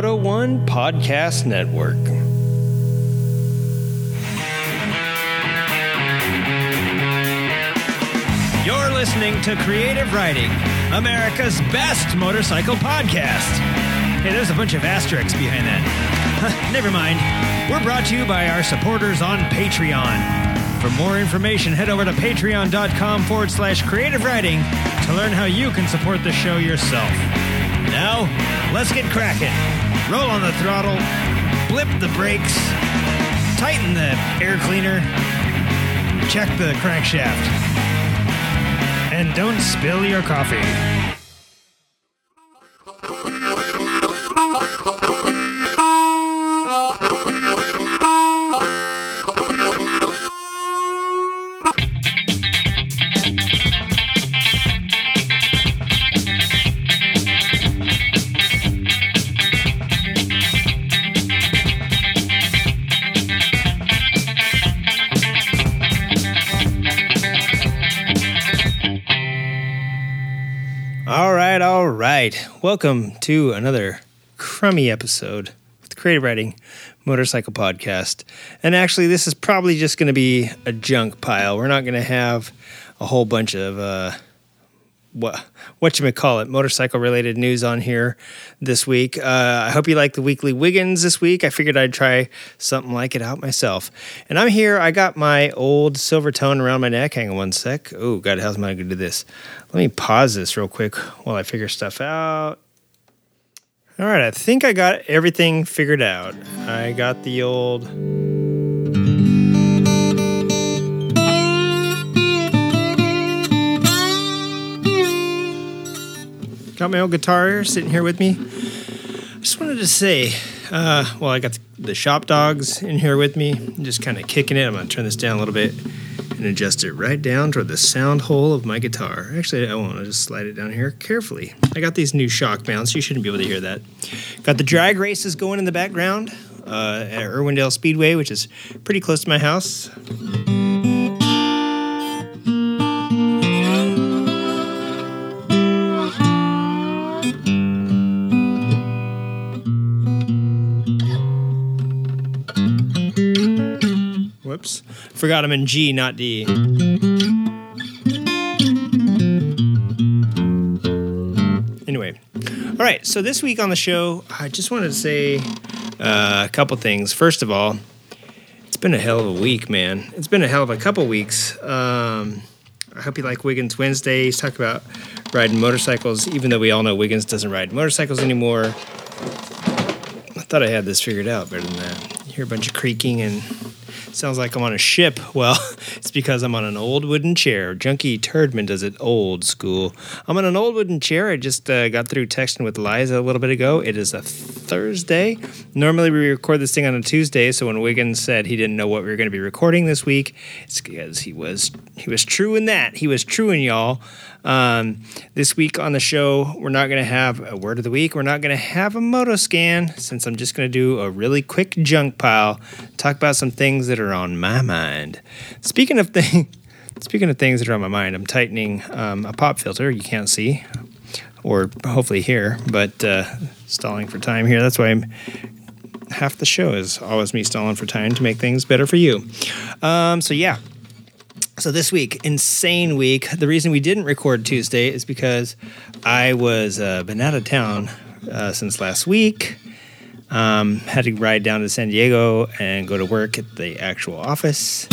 Moto One Podcast Network. You're listening to Creative Writing, America's best motorcycle podcast. Hey, there's a bunch of asterisks behind that. Never mind. We're brought to you by our supporters on Patreon. For more information, head over to patreon.com forward slash creative writing to learn how you can support the show yourself. Now, let's get cracking. Roll on the throttle, blip the brakes, tighten the air cleaner, check the crankshaft, and don't spill your coffee. Welcome to another crummy episode with Creative Writing Motorcycle Podcast. And actually, this is probably just going to be a junk pile. We're not going to have a whole bunch of uh, what what you may call it motorcycle related news on here this week. Uh, I hope you like the weekly Wiggins this week. I figured I'd try something like it out myself. And I'm here. I got my old Silvertone around my neck. Hang on one sec. Oh God, how's going to do this? Let me pause this real quick while I figure stuff out. All right, I think I got everything figured out. I got the old. Got my old guitar sitting here with me. I just wanted to say, uh, well, I got the shop dogs in here with me, just kind of kicking it. I'm going to turn this down a little bit and adjust it right down toward the sound hole of my guitar. Actually, I won't. I'll just slide it down here carefully. I got these new shock mounts. You shouldn't be able to hear that. Got the drag races going in the background uh, at Irwindale Speedway, which is pretty close to my house. Forgot I'm in G, not D. Anyway, all right. So this week on the show, I just wanted to say uh, a couple things. First of all, it's been a hell of a week, man. It's been a hell of a couple weeks. Um, I hope you like Wiggins Wednesdays. Talk about riding motorcycles, even though we all know Wiggins doesn't ride motorcycles anymore. I thought I had this figured out better than that. You hear a bunch of creaking and sounds like I'm on a ship. Well, it's because I'm on an old wooden chair. Junkie Turdman does it old school. I'm on an old wooden chair. I just uh, got through texting with Liza a little bit ago. It is a Thursday. Normally we record this thing on a Tuesday, so when Wiggins said he didn't know what we were going to be recording this week, it's because he was he was true in that. He was true in y'all. Um, this week on the show, we're not going to have a word of the week. We're not going to have a moto scan since I'm just going to do a really quick junk pile, talk about some things that are on my mind. Speaking of things, speaking of things that are on my mind, I'm tightening um, a pop filter. You can't see, or hopefully hear, but uh, stalling for time here. That's why I'm. Half the show is always me stalling for time to make things better for you. Um, so yeah, so this week, insane week. The reason we didn't record Tuesday is because I was uh, been out of town uh, since last week. Um, had to ride down to San Diego and go to work at the actual office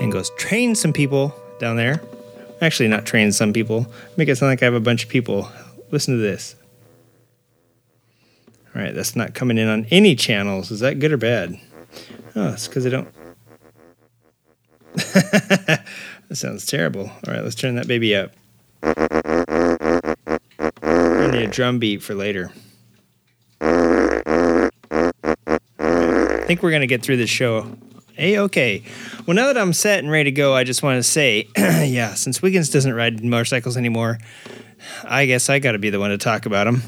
and go train some people down there. Actually, not train some people. Make it sound like I have a bunch of people. Listen to this. All right, that's not coming in on any channels. Is that good or bad? Oh, it's because I don't. that sounds terrible. All right, let's turn that baby up. I need a drum beat for later. I think we're to get through this show. Hey, okay. Well, now that I'm set and ready to go, I just want to say, yeah, since Wiggins doesn't ride motorcycles anymore, I guess I got to be the one to talk about them.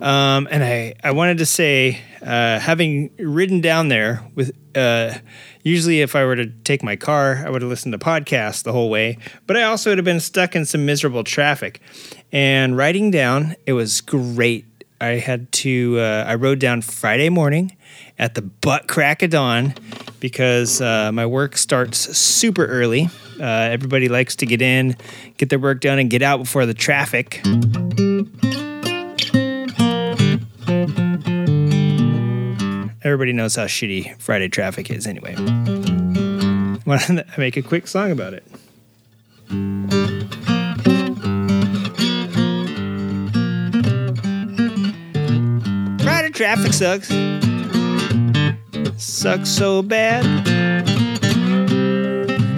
Um, and I, I wanted to say, uh, having ridden down there with, uh, usually if I were to take my car, I would have listened to podcasts the whole way, but I also would have been stuck in some miserable traffic. And riding down, it was great I had to. Uh, I rode down Friday morning at the butt crack of dawn because uh, my work starts super early. Uh, everybody likes to get in, get their work done, and get out before the traffic. Everybody knows how shitty Friday traffic is, anyway. Why don't I make a quick song about it? Traffic sucks. Sucks so bad.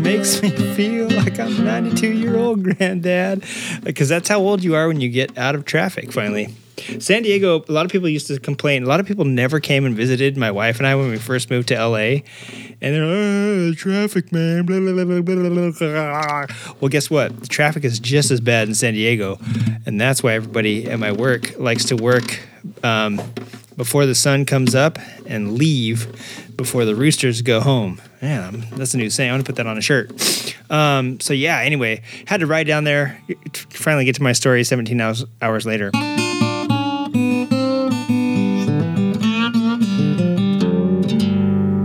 Makes me feel like I'm a 92 year old granddad. Because that's how old you are when you get out of traffic finally. San Diego, a lot of people used to complain. A lot of people never came and visited my wife and I when we first moved to LA. And they're oh, traffic, man. Blah, blah, blah. Well, guess what? The traffic is just as bad in San Diego. And that's why everybody at my work likes to work um, before the sun comes up and leave before the roosters go home. Man, that's a new saying. I'm to put that on a shirt. Um, so, yeah, anyway, had to ride down there, finally get to my story 17 hours, hours later.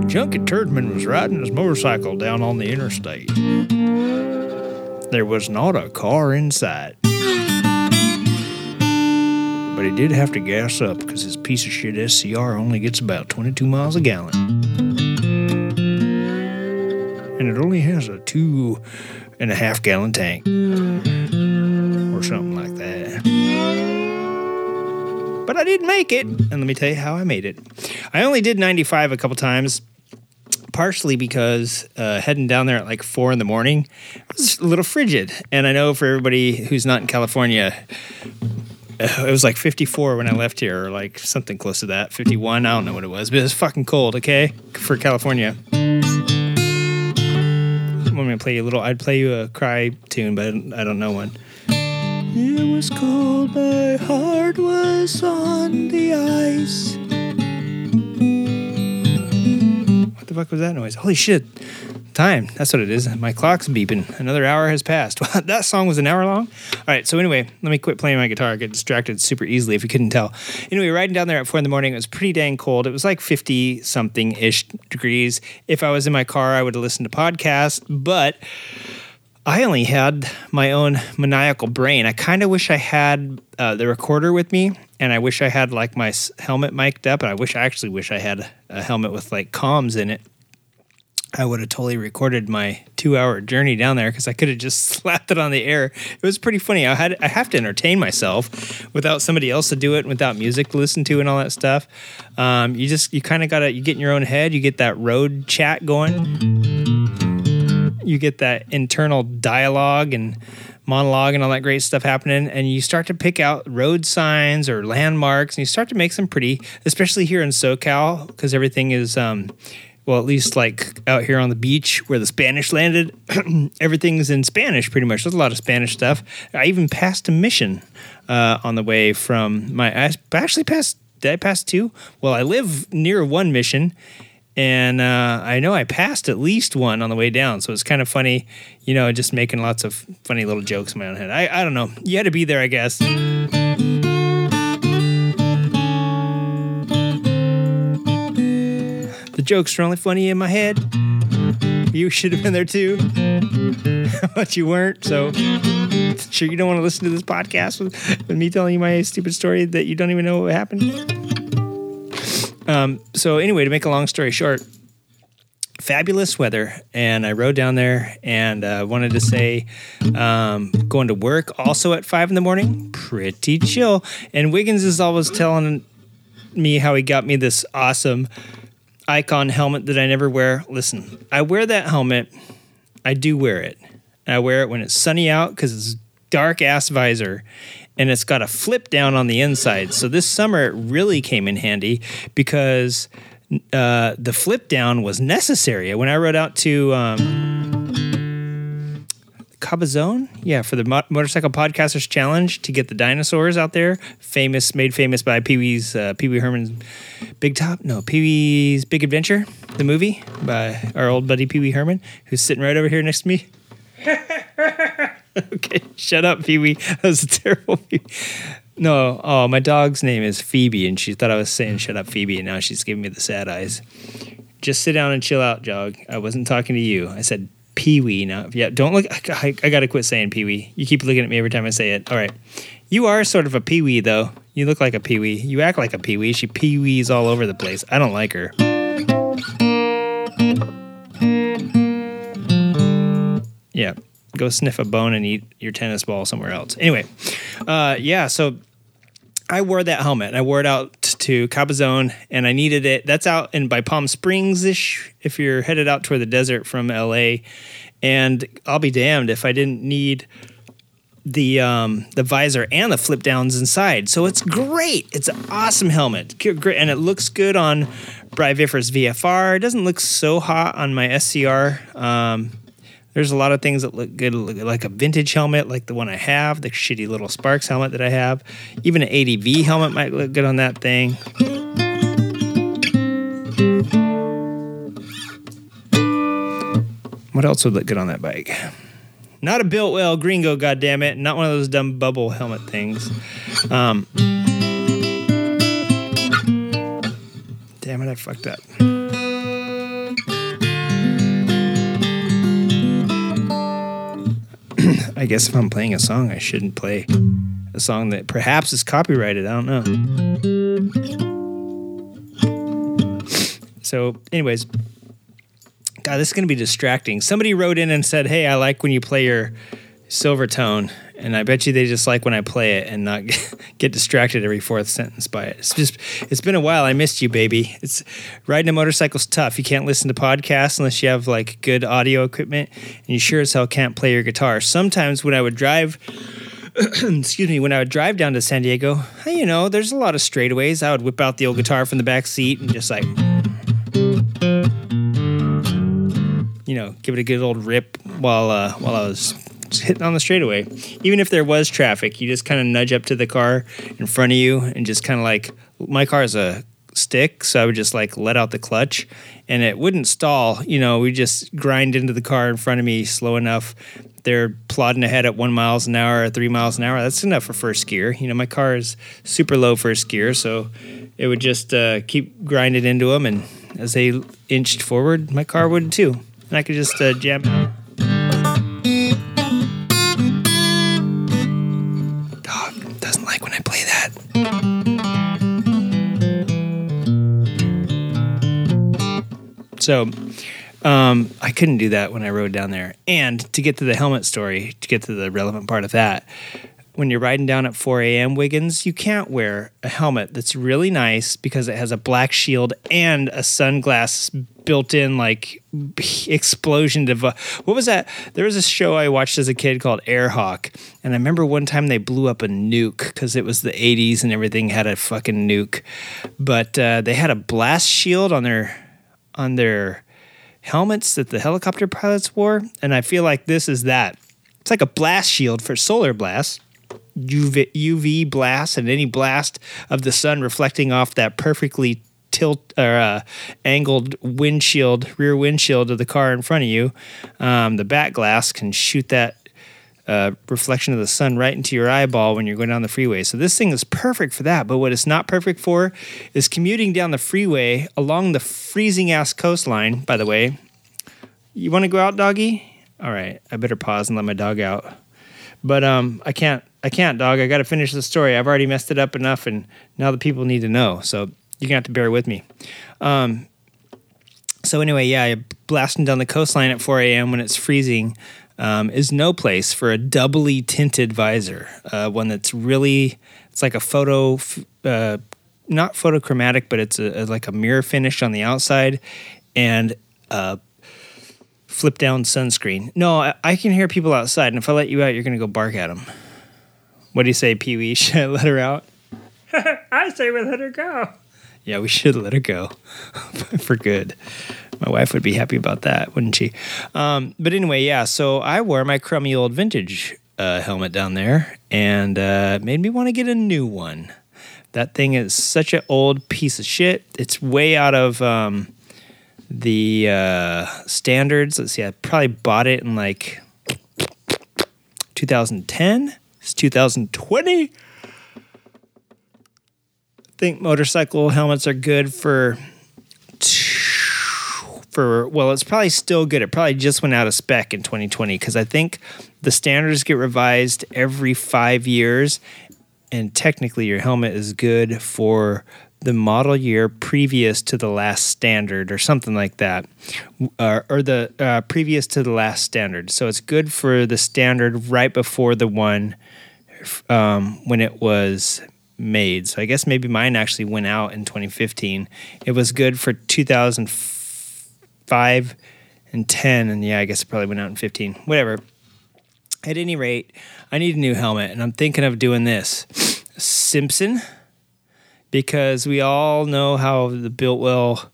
Junkie Turdman was riding his motorcycle down on the interstate. There was not a car in sight. But he did have to gas up because his piece of shit SCR only gets about 22 miles a gallon. And it only has a two and a half gallon tank. Or something like that. But I did make it. And let me tell you how I made it. I only did 95 a couple times partially because uh, heading down there at like four in the morning was a little frigid. And I know for everybody who's not in California, it was like 54 when I left here, or like something close to that. 51, I don't know what it was, but it was fucking cold, okay, for California. I'm gonna play you a little. I'd play you a cry tune, but I don't know one. It was cold, my heart was on the ice. The fuck was that noise? Holy shit. Time. That's what it is. My clock's beeping. Another hour has passed. that song was an hour long. All right. So, anyway, let me quit playing my guitar. I get distracted super easily if you couldn't tell. Anyway, riding down there at four in the morning, it was pretty dang cold. It was like 50 something ish degrees. If I was in my car, I would have listened to podcasts, but I only had my own maniacal brain. I kind of wish I had uh, the recorder with me, and I wish I had like my helmet mic'd up. And I wish I actually wish I had a helmet with like comms in it. I would have totally recorded my two-hour journey down there because I could have just slapped it on the air. It was pretty funny. I had I have to entertain myself without somebody else to do it, without music to listen to, and all that stuff. Um, you just you kind of gotta you get in your own head. You get that road chat going you get that internal dialogue and monologue and all that great stuff happening and you start to pick out road signs or landmarks and you start to make some pretty especially here in socal because everything is um, well at least like out here on the beach where the spanish landed everything's in spanish pretty much. There's a lot of spanish stuff. I even passed a mission uh, on the way from my i actually passed did i pass two? Well i live near one mission and uh, I know I passed at least one on the way down, so it's kind of funny, you know, just making lots of funny little jokes in my own head. I, I don't know. You had to be there, I guess. The jokes are only funny in my head. You should have been there too, but you weren't. So, sure, you don't want to listen to this podcast with, with me telling you my stupid story that you don't even know what happened. Um, so anyway, to make a long story short, fabulous weather, and I rode down there and uh, wanted to say, um, going to work also at five in the morning, pretty chill. And Wiggins is always telling me how he got me this awesome icon helmet that I never wear. Listen, I wear that helmet. I do wear it. I wear it when it's sunny out because it's dark ass visor and it's got a flip down on the inside. So this summer it really came in handy because uh, the flip down was necessary. When I rode out to um, Cabazon, yeah, for the Mo- Motorcycle Podcasters Challenge to get the dinosaurs out there, famous, made famous by Pee Wee's, uh, Pee Wee Herman's Big Top, no, Pee Wee's Big Adventure, the movie by our old buddy Pee Wee Herman, who's sitting right over here next to me. okay, shut up, Pee Wee. That was a terrible. No, oh, my dog's name is Phoebe, and she thought I was saying "shut up, Phoebe," and now she's giving me the sad eyes. Just sit down and chill out, dog. I wasn't talking to you. I said Pee Wee. Now, yeah, don't look. I, I got to quit saying Pee Wee. You keep looking at me every time I say it. All right, you are sort of a Pee Wee, though. You look like a Pee Wee. You act like a Pee Wee. She Pee Wees all over the place. I don't like her. Yeah, go sniff a bone and eat your tennis ball somewhere else. Anyway, uh, yeah, so I wore that helmet. I wore it out to Cabazon and I needed it. That's out in by Palm Springs ish if you're headed out toward the desert from LA. And I'll be damned if I didn't need the um, the visor and the flip downs inside. So it's great. It's an awesome helmet. Great. And it looks good on Brivifer's VFR. It doesn't look so hot on my SCR. Um, there's a lot of things that look good, like a vintage helmet, like the one I have, the shitty little Sparks helmet that I have. Even an ADV helmet might look good on that thing. What else would look good on that bike? Not a Biltwell Gringo, goddammit. Not one of those dumb bubble helmet things. Um, damn it, I fucked up. I guess if I'm playing a song, I shouldn't play a song that perhaps is copyrighted. I don't know. So, anyways, God, this is going to be distracting. Somebody wrote in and said, Hey, I like when you play your Silvertone. And I bet you they just like when I play it and not get distracted every fourth sentence by it. It's just, it's been a while. I missed you, baby. It's riding a motorcycle's tough. You can't listen to podcasts unless you have like good audio equipment, and you sure as hell can't play your guitar. Sometimes when I would drive, excuse me, when I would drive down to San Diego, you know, there's a lot of straightaways. I would whip out the old guitar from the back seat and just like, you know, give it a good old rip while uh, while I was hitting on the straightaway. Even if there was traffic, you just kind of nudge up to the car in front of you and just kind of like my car is a stick, so I would just like let out the clutch and it wouldn't stall. You know, we just grind into the car in front of me slow enough. They're plodding ahead at one miles an hour, or three miles an hour. That's enough for first gear. You know, my car is super low first gear, so it would just uh, keep grinding into them. And as they inched forward, my car would too. And I could just uh, jam So um, I couldn't do that when I rode down there. And to get to the helmet story, to get to the relevant part of that, when you're riding down at 4 a.m. Wiggins, you can't wear a helmet that's really nice because it has a black shield and a sunglass built in like explosion device. What was that? There was a show I watched as a kid called Airhawk, and I remember one time they blew up a nuke because it was the 80s and everything had a fucking nuke, but uh, they had a blast shield on their on their helmets that the helicopter pilots wore, and I feel like this is that. It's like a blast shield for solar blasts. UV, UV blast and any blast of the sun reflecting off that perfectly tilt or uh, angled windshield, rear windshield of the car in front of you. Um, the back glass can shoot that reflection of the sun right into your eyeball when you're going down the freeway. So this thing is perfect for that. But what it's not perfect for is commuting down the freeway along the freezing ass coastline. By the way, you want to go out, doggy? All right, I better pause and let my dog out. But um, I can't. I can't, dog. I got to finish the story. I've already messed it up enough, and now the people need to know. So you're gonna have to bear with me. Um, so anyway, yeah, blasting down the coastline at 4 a.m. when it's freezing um, is no place for a doubly tinted visor, uh, one that's really it's like a photo, uh, not photochromatic, but it's a, a, like a mirror finish on the outside and a flip down sunscreen. No, I, I can hear people outside, and if I let you out, you're gonna go bark at them. What do you say, Pee Wee? Should I let her out? I say we let her go. Yeah, we should let her go for good. My wife would be happy about that, wouldn't she? Um, but anyway, yeah. So I wore my crummy old vintage uh, helmet down there, and uh, made me want to get a new one. That thing is such an old piece of shit. It's way out of um, the uh, standards. Let's see. I probably bought it in like 2010. It's 2020. I think motorcycle helmets are good for for well, it's probably still good. It probably just went out of spec in 2020 because I think the standards get revised every five years, and technically your helmet is good for the model year previous to the last standard or something like that, or the uh, previous to the last standard. So it's good for the standard right before the one um, when it was made. So I guess maybe mine actually went out in 2015. It was good for 2005 and 10, and yeah, I guess it probably went out in 15. Whatever. At any rate, I need a new helmet, and I'm thinking of doing this Simpson because we all know how the Biltwell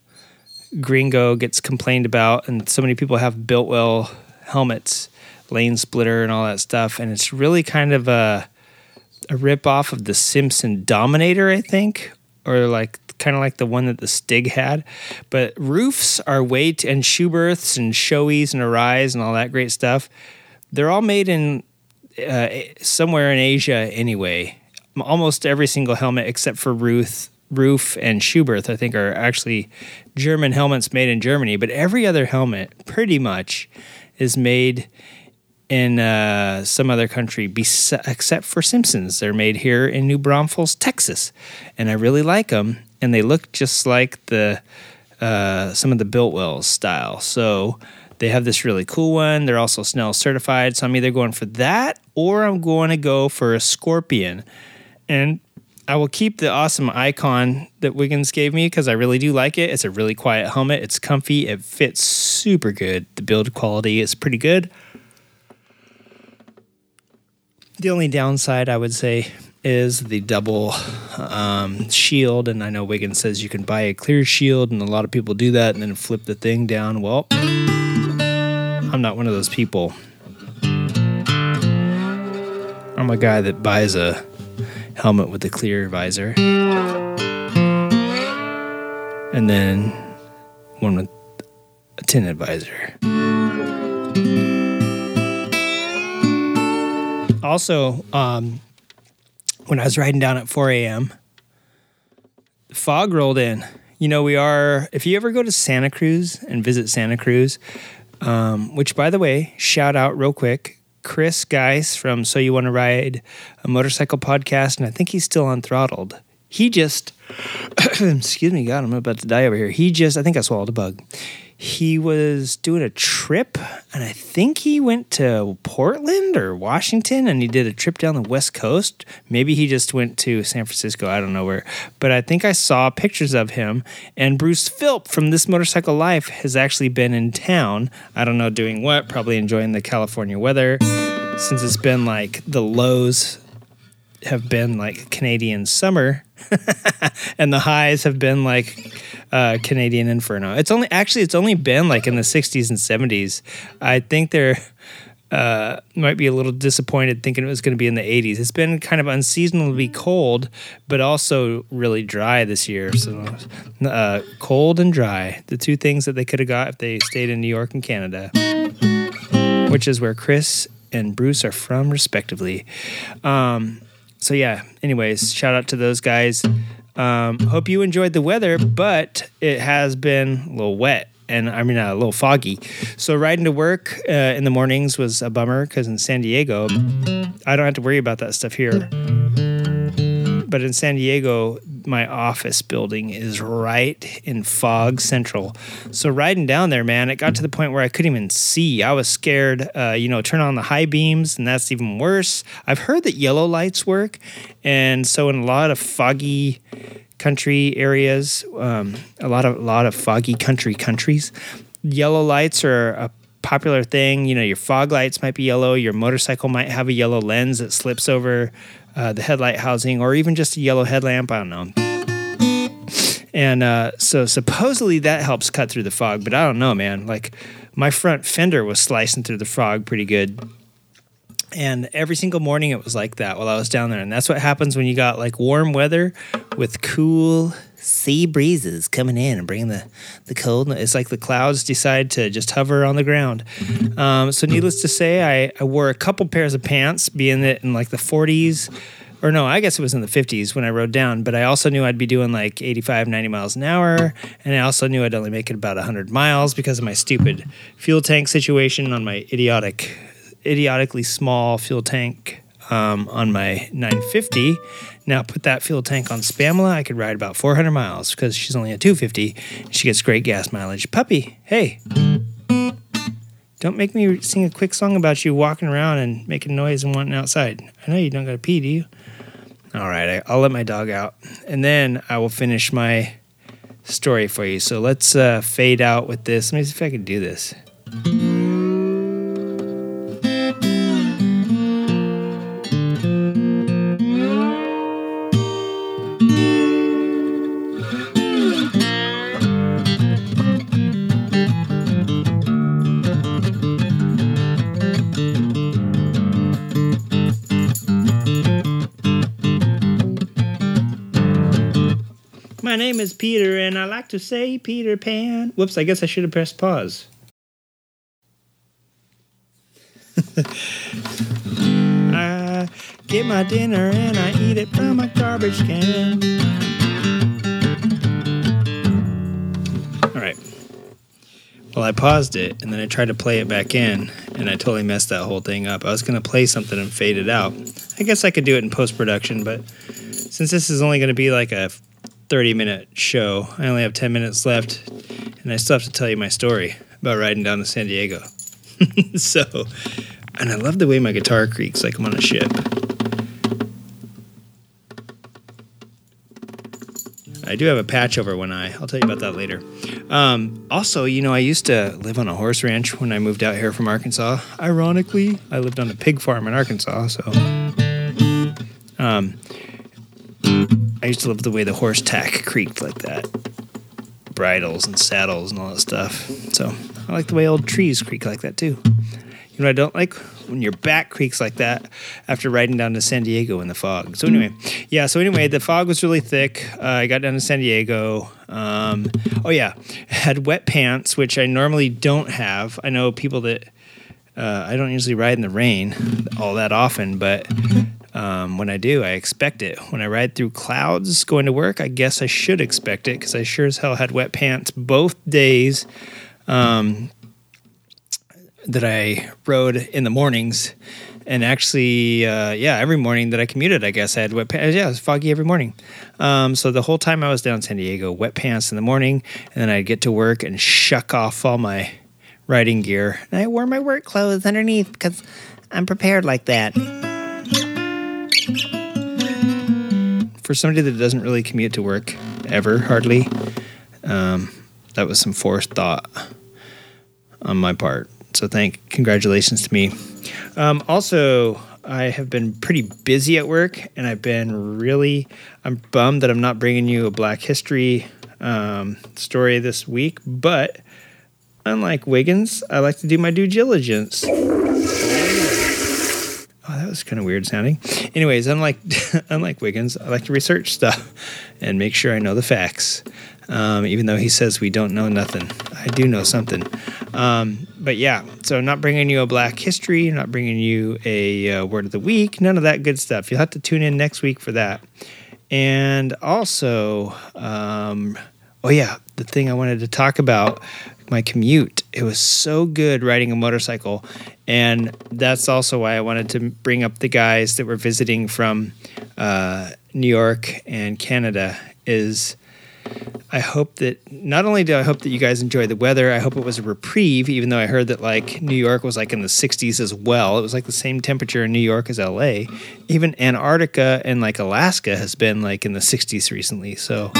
Gringo gets complained about, and so many people have Biltwell helmets, lane splitter, and all that stuff. And it's really kind of a a rip off of the Simpson Dominator, I think, or like kind of like the one that the Stig had. But roofs are weight and Schuberths and Shoeis and Arais and all that great stuff. They're all made in uh, somewhere in Asia anyway almost every single helmet except for Ruth, Roof, and Schuberth, I think, are actually German helmets made in Germany. But every other helmet, pretty much, is made in uh, some other country bes- except for Simpsons. They're made here in New Braunfels, Texas, and I really like them. And they look just like the uh, some of the Biltwells style. So they have this really cool one. They're also Snell certified. So I'm either going for that or I'm going to go for a Scorpion. And I will keep the awesome icon that Wiggins gave me because I really do like it. It's a really quiet helmet. It's comfy. It fits super good. The build quality is pretty good. The only downside I would say is the double um, shield. And I know Wiggins says you can buy a clear shield, and a lot of people do that and then flip the thing down. Well, I'm not one of those people. I'm a guy that buys a helmet with a clear visor, and then one with a tinted visor. Also, um, when I was riding down at 4 a.m., fog rolled in. You know, we are, if you ever go to Santa Cruz and visit Santa Cruz, um, which by the way, shout out real quick Chris Geis from So You Want to Ride a Motorcycle podcast, and I think he's still on Throttled. He just, excuse me, God, I'm about to die over here. He just, I think I swallowed a bug. He was doing a trip, and I think he went to Portland or Washington, and he did a trip down the West Coast. Maybe he just went to San Francisco. I don't know where, but I think I saw pictures of him. And Bruce Philp from This Motorcycle Life has actually been in town. I don't know doing what, probably enjoying the California weather since it's been like the lows have been like Canadian summer and the highs have been like uh, Canadian inferno. It's only actually it's only been like in the 60s and 70s. I think they're uh, might be a little disappointed thinking it was going to be in the 80s. It's been kind of unseasonably cold, but also really dry this year. So, uh, cold and dry, the two things that they could have got if they stayed in New York and Canada, which is where Chris and Bruce are from, respectively. Um, so yeah. Anyways, shout out to those guys. Um, hope you enjoyed the weather, but it has been a little wet and I mean a little foggy. So riding to work uh, in the mornings was a bummer because in San Diego, I don't have to worry about that stuff here. But in San Diego, my office building is right in fog central. So riding down there, man, it got to the point where I couldn't even see. I was scared. Uh, you know, turn on the high beams, and that's even worse. I've heard that yellow lights work, and so in a lot of foggy country areas, um, a lot of a lot of foggy country countries, yellow lights are a popular thing. You know, your fog lights might be yellow. Your motorcycle might have a yellow lens that slips over uh, the headlight housing, or even just a yellow headlamp. I don't know. And uh, so supposedly that helps cut through the fog, but I don't know, man. Like my front fender was slicing through the fog pretty good. And every single morning it was like that while I was down there. And that's what happens when you got like warm weather with cool sea breezes coming in and bringing the, the cold. It's like the clouds decide to just hover on the ground. Um, so, needless to say, I, I wore a couple pairs of pants, being that in like the 40s or no, I guess it was in the 50s when I rode down, but I also knew I'd be doing like 85, 90 miles an hour. And I also knew I'd only make it about 100 miles because of my stupid fuel tank situation on my idiotic, idiotically small fuel tank um, on my 950. Now put that fuel tank on Spamla, I could ride about 400 miles because she's only a 250. She gets great gas mileage. Puppy, hey. Don't make me sing a quick song about you walking around and making noise and wanting outside. I know you don't got to pee, do you? All right, I, will let my dog out, and then I will finish my story for you. So let's uh, fade out with this. Let me see if I can do this. Name is Peter, and I like to say Peter Pan. Whoops, I guess I should have pressed pause. I get my dinner and I eat it from a garbage can. All right. Well, I paused it and then I tried to play it back in, and I totally messed that whole thing up. I was going to play something and fade it out. I guess I could do it in post production, but since this is only going to be like a 30 minute show. I only have 10 minutes left, and I still have to tell you my story about riding down to San Diego. so, and I love the way my guitar creaks like I'm on a ship. I do have a patch over one eye. I'll tell you about that later. Um, also, you know, I used to live on a horse ranch when I moved out here from Arkansas. Ironically, I lived on a pig farm in Arkansas, so. Um, I used to love the way the horse tack creaked like that. Bridles and saddles and all that stuff. So I like the way old trees creak like that too. You know what I don't like? When your back creaks like that after riding down to San Diego in the fog. So anyway, yeah. So anyway, the fog was really thick. Uh, I got down to San Diego. Um, oh yeah, had wet pants, which I normally don't have. I know people that uh, I don't usually ride in the rain all that often, but um, when I do, I expect it. When I ride through clouds going to work, I guess I should expect it because I sure as hell had wet pants both days um, that I rode in the mornings. And actually, uh, yeah, every morning that I commuted, I guess I had wet pants. Yeah, it was foggy every morning. Um, so the whole time I was down in San Diego, wet pants in the morning, and then I'd get to work and shuck off all my riding gear. And I wore my work clothes underneath because I'm prepared like that. For somebody that doesn't really commute to work ever, hardly, um, that was some forced thought on my part. So thank, congratulations to me. Um, also, I have been pretty busy at work, and I've been really, I'm bummed that I'm not bringing you a Black History um, story this week. But unlike Wiggins, I like to do my due diligence. Oh, that was kind of weird sounding. Anyways, unlike unlike Wiggins, I like to research stuff and make sure I know the facts. Um, even though he says we don't know nothing, I do know something. Um, but yeah, so not bringing you a Black History, not bringing you a uh, Word of the Week, none of that good stuff. You'll have to tune in next week for that. And also, um, oh yeah, the thing I wanted to talk about my commute. It was so good riding a motorcycle. And that's also why I wanted to bring up the guys that were visiting from uh, New York and Canada is I hope that not only do I hope that you guys enjoy the weather, I hope it was a reprieve, even though I heard that like New York was like in the 60s as well. It was like the same temperature in New York as LA. Even Antarctica and like Alaska has been like in the 60s recently. So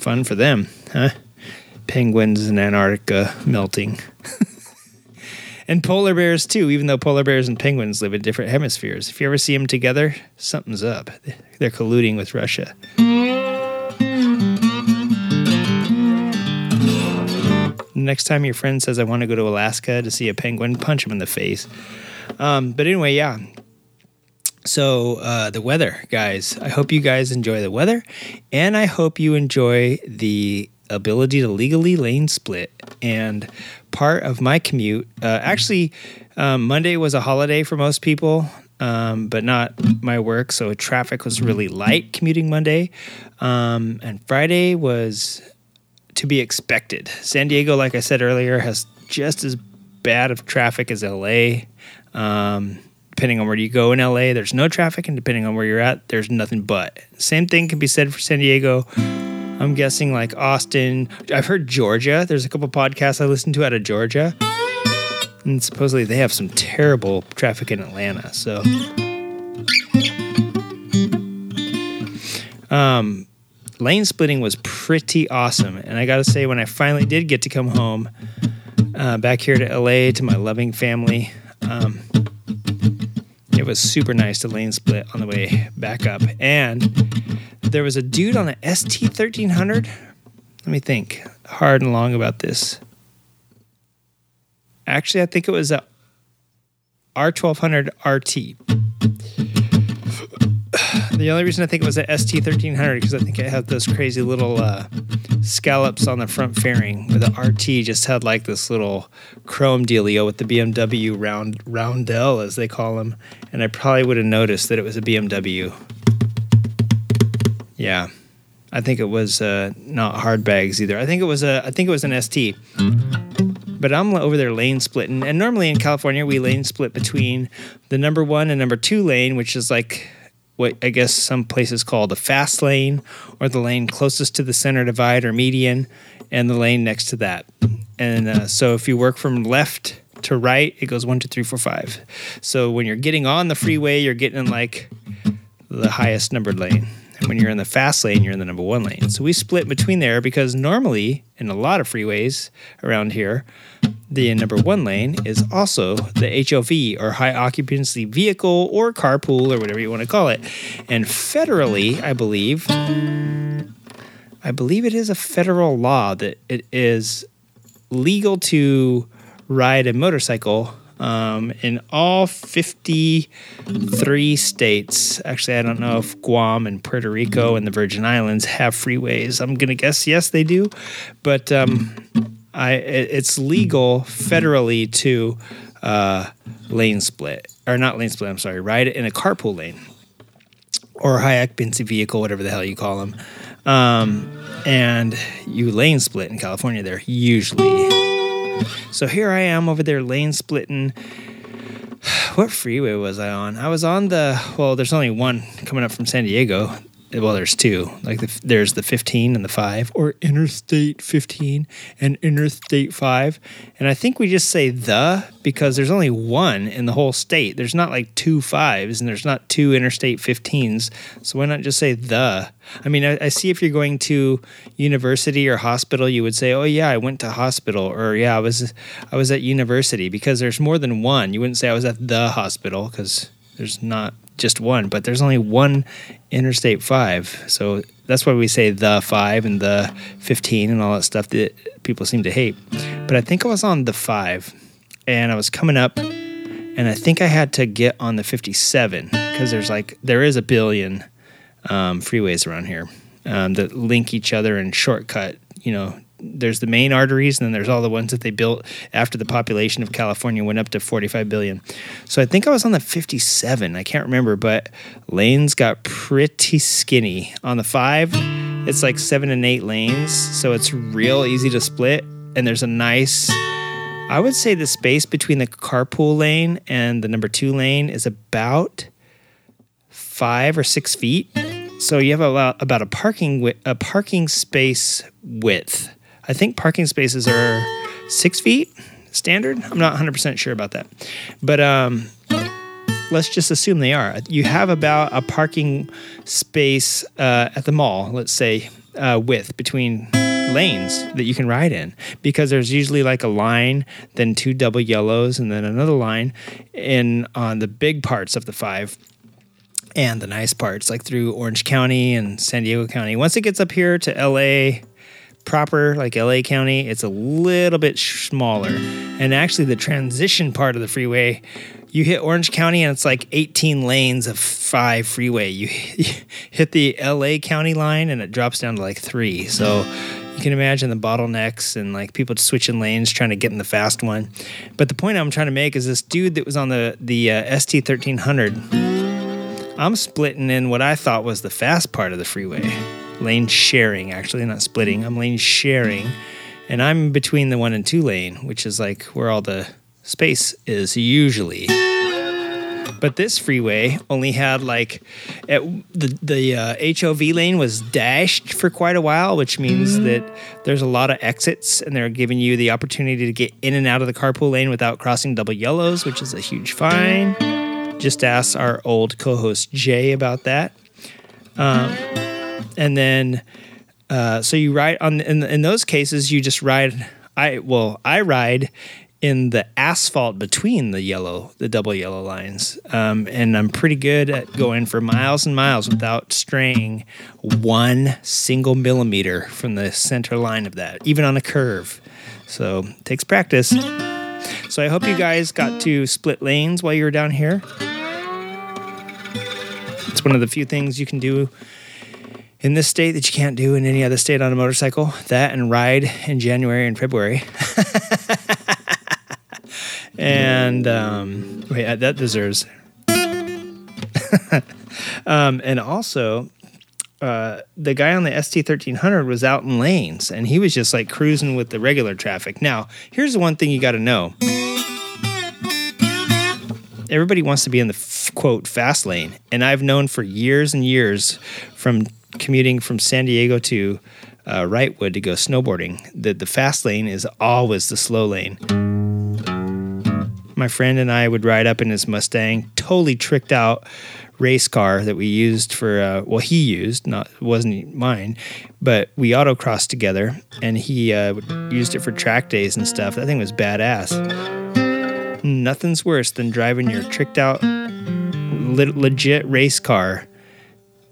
fun for them, huh? Penguins in Antarctica melting. and polar bears too, even though polar bears and penguins live in different hemispheres. If you ever see them together, something's up. They're colluding with Russia. Next time your friend says, I want to go to Alaska to see a penguin, punch him in the face. Um, but anyway, yeah. So, uh, the weather, guys. I hope you guys enjoy the weather, and I hope you enjoy the ability to legally lane split. And part of my commute, uh, actually, um, Monday was a holiday for most people. um, but not my work. So traffic was really light commuting Monday. Um, and Friday was to be expected. San Diego, like I said earlier, has just as bad of traffic as LA. Um, depending on where you go in LA, there's no traffic, and depending on where you're at, there's nothing but. Same thing can be said for San Diego. I'm guessing like Austin. I've heard Georgia. There's a couple podcasts I listen to out of Georgia. And supposedly they have some terrible traffic in Atlanta. So, um, lane splitting was pretty awesome. And I got to say, when I finally did get to come home uh, back here to LA to my loving family, um, it was super nice to lane split on the way back up. And there was a dude on a ST 1300. Let me think hard and long about this. Actually, I think it was a R1200 RT. The only reason I think it was a ST thirteen hundred because I think it had those crazy little uh, scallops on the front fairing. Where the RT just had like this little chrome dealio with the BMW round roundel as they call them, and I probably would have noticed that it was a BMW. Yeah, I think it was uh, not hard bags either. I think it was a I think it was an ST but I'm over there lane splitting. And normally in California, we lane split between the number one and number two lane, which is like what I guess some places call the fast lane or the lane closest to the center divide or median, and the lane next to that. And uh, so if you work from left to right, it goes one, two, three, four, five. So when you're getting on the freeway, you're getting in like the highest numbered lane. When you're in the fast lane, you're in the number one lane. So we split between there because normally in a lot of freeways around here, the number one lane is also the HOV or high occupancy vehicle or carpool or whatever you want to call it. And federally, I believe, I believe it is a federal law that it is legal to ride a motorcycle um, in all 53 states. Actually, I don't know if Guam and Puerto Rico and the Virgin Islands have freeways. I'm going to guess yes, they do. But um, I, it's legal federally to uh, lane split, or not lane split, I'm sorry, ride in a carpool lane or a high occupancy vehicle, whatever the hell you call them. Um, and you lane split in California there, usually. So here I am over there lane splitting. What freeway was I on? I was on the, well, there's only one coming up from San Diego well, there's two. Like the, there's the 15 and the 5, or Interstate 15 and Interstate 5. And I think we just say the because there's only one in the whole state. There's not like two fives and there's not two Interstate 15s. So why not just say the? I mean, I, I see if you're going to university or hospital, you would say, "Oh yeah, I went to hospital," or "Yeah, I was I was at university," because there's more than one. You wouldn't say I was at the hospital because there's not just one, but there's only one Interstate 5. So that's why we say the 5 and the 15 and all that stuff that people seem to hate. But I think I was on the 5 and I was coming up and I think I had to get on the 57 because there's like, there is a billion um, freeways around here um, that link each other and shortcut, you know, there's the main arteries, and then there's all the ones that they built after the population of California went up to 45 billion. So I think I was on the 57. I can't remember, but lanes got pretty skinny. On the five, it's like seven and eight lanes, so it's real easy to split. And there's a nice, I would say the space between the carpool lane and the number two lane is about five or six feet. So you have about, a parking a parking space width I think parking spaces are six feet standard. I'm not 100% sure about that. But um, let's just assume they are. You have about a parking space uh, at the mall, let's say, uh, width between lanes that you can ride in because there's usually like a line, then two double yellows, and then another line in on the big parts of the five and the nice parts, like through Orange County and San Diego County. Once it gets up here to LA, proper like LA County, it's a little bit smaller. And actually, the transition part of the freeway, you hit Orange County and it's like 18 lanes of five freeway. You, hit the LA County line and it drops down to like three. So you can imagine the bottlenecks and like people switching lanes trying to get in the fast one. But the point I'm trying to make is this dude that was on the the uh, ST 1300. I'm splitting in what I thought was the fast part of the freeway, lane sharing. Actually, not splitting. I'm lane sharing, and I'm between the one and two lane, which is like where all the space is usually. But this freeway only had like at the the uh, HOV lane was dashed for quite a while, which means that there's a lot of exits, and they're giving you the opportunity to get in and out of the carpool lane without crossing double yellows, which is a huge fine. Just ask our old co-host Jay about that. Um, and then, uh, so you ride on in, in those cases, you just ride. I well, I ride in the asphalt between the yellow, the double yellow lines. Um, and I'm pretty good at going for miles and miles without straying one single millimeter from the center line of that, even on a curve. So it takes practice. So I hope you guys got to split lanes while you were down here. It's one of the few things you can do in this state that you can't do in any other state on a motorcycle. That and ride in January and February. and um, wait, uh, that deserves. um, and also, uh, the guy on the ST thirteen hundred was out in lanes, and he was just like cruising with the regular traffic. Now, here's the one thing you got to know: everybody wants to be in the f- quote fast lane, and I've known for years and years from commuting from San Diego to uh, Wrightwood to go snowboarding. That the fast lane is always the slow lane. My friend and I would ride up in his Mustang, totally tricked out race car that we used for uh, well he used not wasn't mine but we autocrossed together and he uh, used it for track days and stuff. That thing was badass. Nothing's worse than driving your tricked out le- legit race car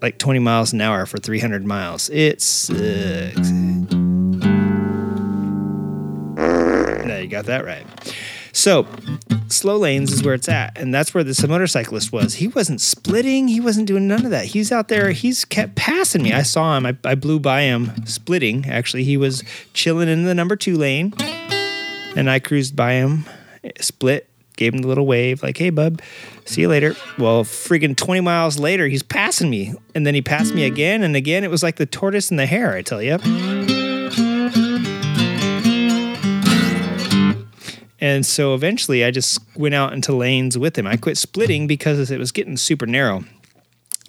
like 20 miles an hour for 300 miles it sucks no you got that right so, slow lanes is where it's at, and that's where this motorcyclist was. He wasn't splitting. He wasn't doing none of that. He's out there. He's kept passing me. I saw him. I, I blew by him splitting. Actually, he was chilling in the number two lane, and I cruised by him, split, gave him the little wave, like, "Hey, bub, see you later." Well, friggin' twenty miles later, he's passing me, and then he passed me again and again. It was like the tortoise and the hare. I tell you. And so eventually I just went out into lanes with him. I quit splitting because it was getting super narrow.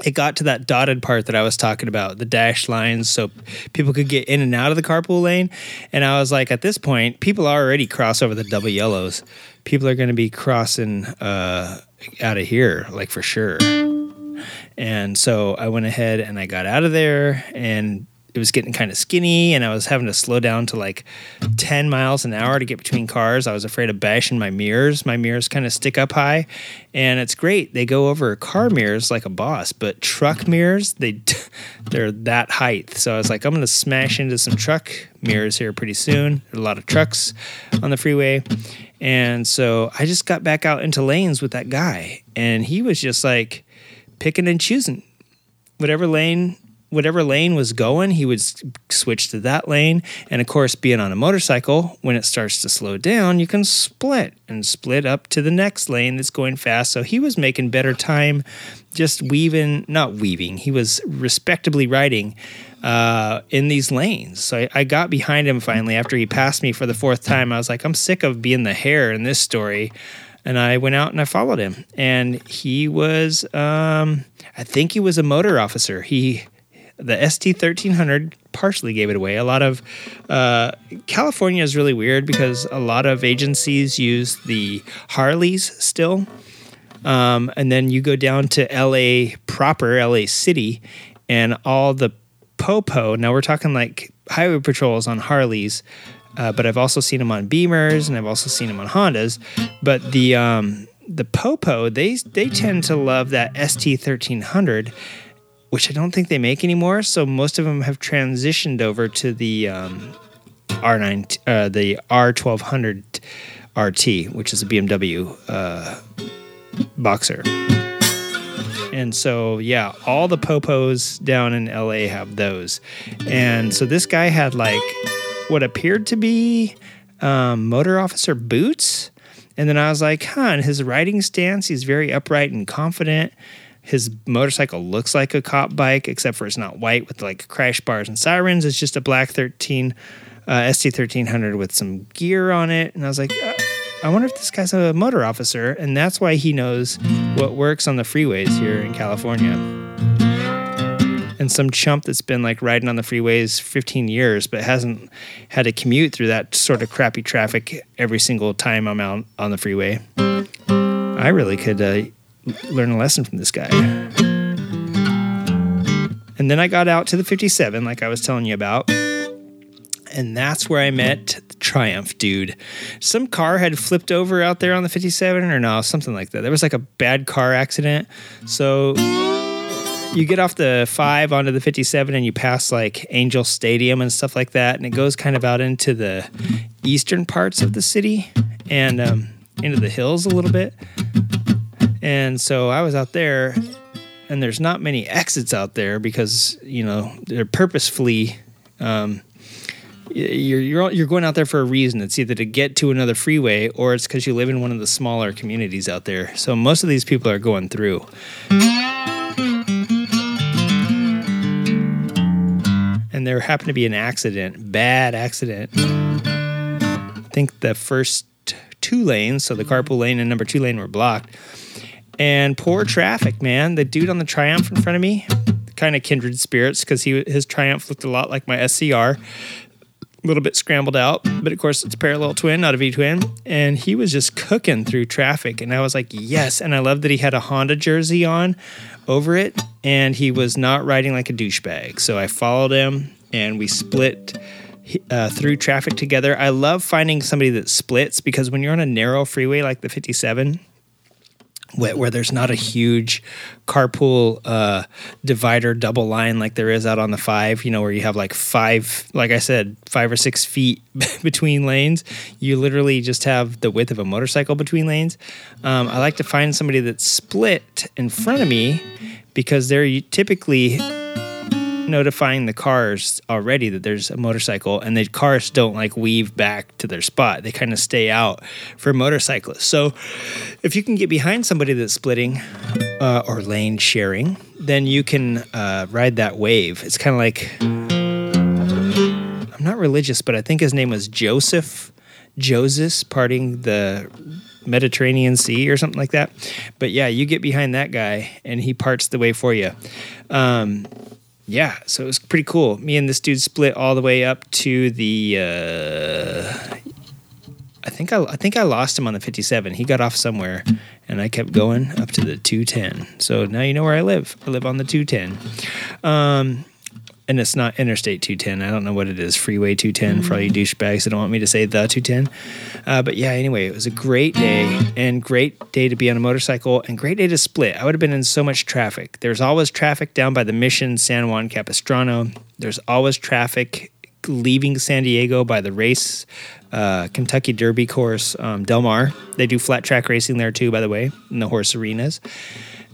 It got to that dotted part that I was talking about, the dashed lines, so people could get in and out of the carpool lane. And I was like, at this point, people already cross over the double yellows. People are going to be crossing uh, out of here, like for sure. And so I went ahead and I got out of there and it was getting kind of skinny and I was having to slow down to like 10 miles an hour to get between cars. I was afraid of bashing my mirrors. My mirrors kind of stick up high and it's great. They go over car mirrors like a boss, but truck mirrors, they they're that height. So I was like I'm going to smash into some truck mirrors here pretty soon. A lot of trucks on the freeway. And so I just got back out into lanes with that guy and he was just like picking and choosing whatever lane whatever lane was going, he would switch to that lane. And of course, being on a motorcycle, when it starts to slow down, you can split and split up to the next lane that's going fast. So he was making better time just weaving, not weaving, he was respectably riding uh, in these lanes. So I, I, got behind him finally after he passed me for the fourth time. I was like, I'm sick of being the hare in this story. And I went out and I followed him. And he was, um, I think he was a motor officer. He the ST thirteen hundred partially gave it away. A lot of uh, California is really weird because a lot of agencies use the Harleys still, um, and then you go down to LA proper, LA City, and all the popo. Now we're talking like highway patrols on Harleys. Uh, but I've also seen them on Beamers and I've also seen them on Hondas. But the um, the Popo, they they tend to love that ST thirteen hundred, which I don't think they make anymore. So most of them have transitioned over to the um, R9, uh, the R1200 RT, which is a BMW uh, Boxer. And so, yeah, all the popos down in LA have those. And so this guy had like what appeared to be um, motor officer boots. And then I was like, huh, his riding stance, he's very upright and confident. His motorcycle looks like a cop bike, except for it's not white with like crash bars and sirens. It's just a black 13 uh, ST 1300 with some gear on it. And I was like, uh, I wonder if this guy's a motor officer. And that's why he knows what works on the freeways here in California. And some chump that's been like riding on the freeways 15 years, but hasn't had to commute through that sort of crappy traffic every single time I'm out on the freeway. I really could uh, learn a lesson from this guy. And then I got out to the 57, like I was telling you about. And that's where I met the Triumph dude. Some car had flipped over out there on the 57, or no, something like that. There was like a bad car accident. So you get off the 5 onto the 57 and you pass like Angel Stadium and stuff like that. And it goes kind of out into the eastern parts of the city and um, into the hills a little bit. And so I was out there, and there's not many exits out there because you know they're purposefully. Um, you're, you're you're going out there for a reason. It's either to get to another freeway or it's because you live in one of the smaller communities out there. So most of these people are going through. And there happened to be an accident, bad accident. I think the first two lanes, so the carpool lane and number two lane, were blocked and poor traffic, man. The dude on the Triumph in front of me, kind of kindred spirits because he his Triumph looked a lot like my SCR, a little bit scrambled out, but of course it's a parallel twin, not a V twin. And he was just cooking through traffic, and I was like, yes. And I love that he had a Honda jersey on over it, and he was not riding like a douchebag. So I followed him, and we split. Uh, through traffic together. I love finding somebody that splits because when you're on a narrow freeway like the 57, where, where there's not a huge carpool uh, divider double line like there is out on the five, you know, where you have like five, like I said, five or six feet between lanes. You literally just have the width of a motorcycle between lanes. Um, I like to find somebody that's split in front of me because they're typically notifying the cars already that there's a motorcycle and the cars don't like weave back to their spot they kind of stay out for motorcyclists so if you can get behind somebody that's splitting uh, or lane sharing then you can uh, ride that wave it's kind of like i'm not religious but i think his name was joseph joseph parting the Mediterranean Sea or something like that. But yeah, you get behind that guy and he parts the way for you. Um, yeah, so it was pretty cool. Me and this dude split all the way up to the. Uh, I think I, I think I lost him on the 57. He got off somewhere, and I kept going up to the 210. So now you know where I live. I live on the 210. Um, and it's not Interstate 210. I don't know what it is. Freeway 210 for all you douchebags that don't want me to say the 210. Uh, but yeah, anyway, it was a great day and great day to be on a motorcycle and great day to split. I would have been in so much traffic. There's always traffic down by the Mission, San Juan Capistrano. There's always traffic leaving San Diego by the race, uh, Kentucky Derby course, um, Del Mar. They do flat track racing there too, by the way, in the horse arenas.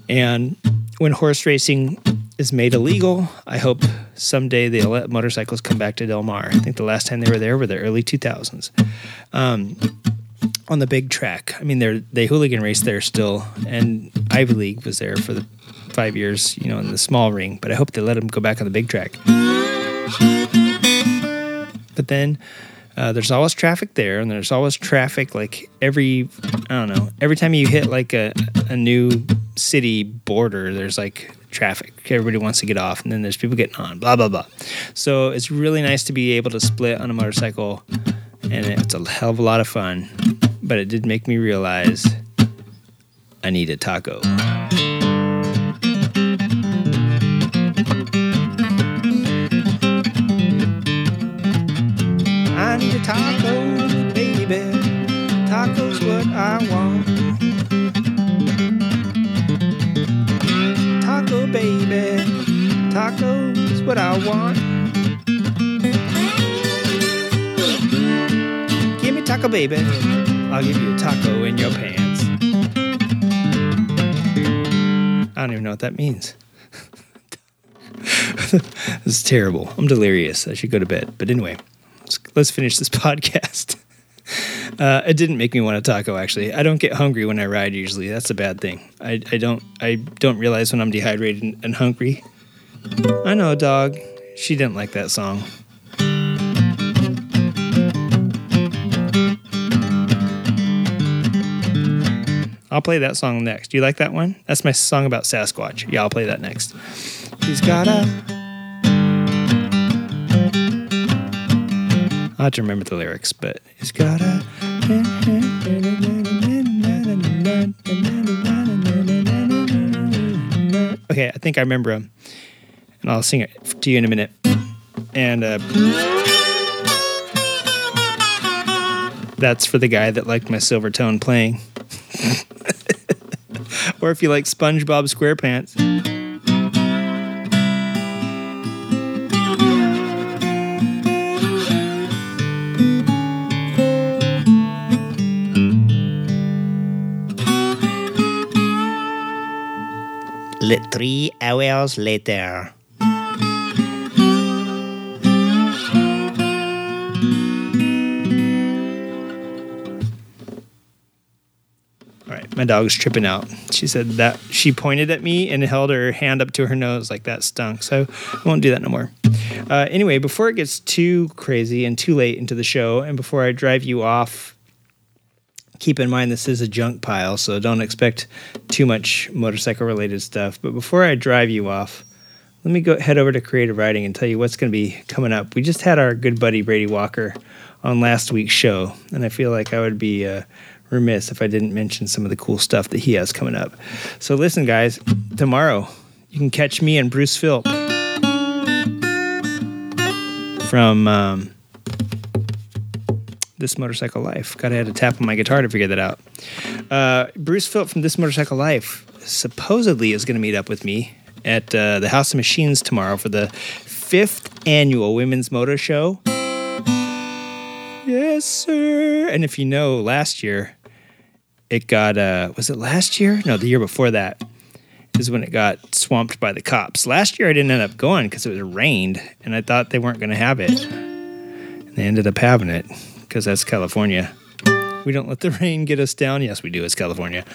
And when horse racing is made illegal. I hope someday they'll let motorcycles come back to Del Mar. I think the last time they were there were the early 2000s. Um, on the big track. I mean, they they hooligan race there still, and Ivy League was there for the five years, you know, in the small ring. But I hope they let them go back on the big track. But then uh, there's always traffic there, and there's always traffic like every I don't know every time you hit like a a new city border. There's like traffic. Everybody wants to get off, and then there's people getting on. Blah blah blah. So it's really nice to be able to split on a motorcycle, and it's a hell of a lot of fun. But it did make me realize I need a taco. I need a taco, baby. Tacos what I want. Give me taco, baby. I'll give you a taco in your pants. I don't even know what that means. this is terrible. I'm delirious. I should go to bed. But anyway, let's, let's finish this podcast. Uh, it didn't make me want a taco. Actually, I don't get hungry when I ride. Usually, that's a bad thing. I, I don't I don't realize when I'm dehydrated and, and hungry. I know, dog. She didn't like that song. I'll play that song next. Do you like that one? That's my song about Sasquatch. Yeah, I'll play that next. He's got a. I have to remember the lyrics, but he's got a. Okay, I think I remember him, and I'll sing it to you in a minute. And uh, that's for the guy that liked my Silvertone playing. or if you like SpongeBob SquarePants. Three hours later. All right, my dog's tripping out. She said that she pointed at me and held her hand up to her nose like that stunk. So I won't do that no more. Uh, anyway, before it gets too crazy and too late into the show, and before I drive you off, keep in mind this is a junk pile, so don't expect too much motorcycle related stuff. But before I drive you off, let me go head over to Creative Riding and tell you what's going to be coming up. We just had our good buddy Brady Walker on last week's show, and I feel like I would be uh, remiss if I didn't mention some of the cool stuff that he has coming up. So listen, guys, tomorrow you can catch me and Bruce Philp from um, This Motorcycle Life. Gotta had to tap on my guitar to figure that out. Uh, Bruce Philp from This Motorcycle Life supposedly is going to meet up with me at uh, the House of Machines tomorrow for the fifth annual Women's Motor Show. Yes, sir. And if you know, last year it got uh was it last year? No, the year before that is when it got swamped by the cops. Last year I didn't end up going because it was rained and I thought they weren't going to have it. And they ended up having it because that's California. We don't let the rain get us down. Yes, we do. It's California.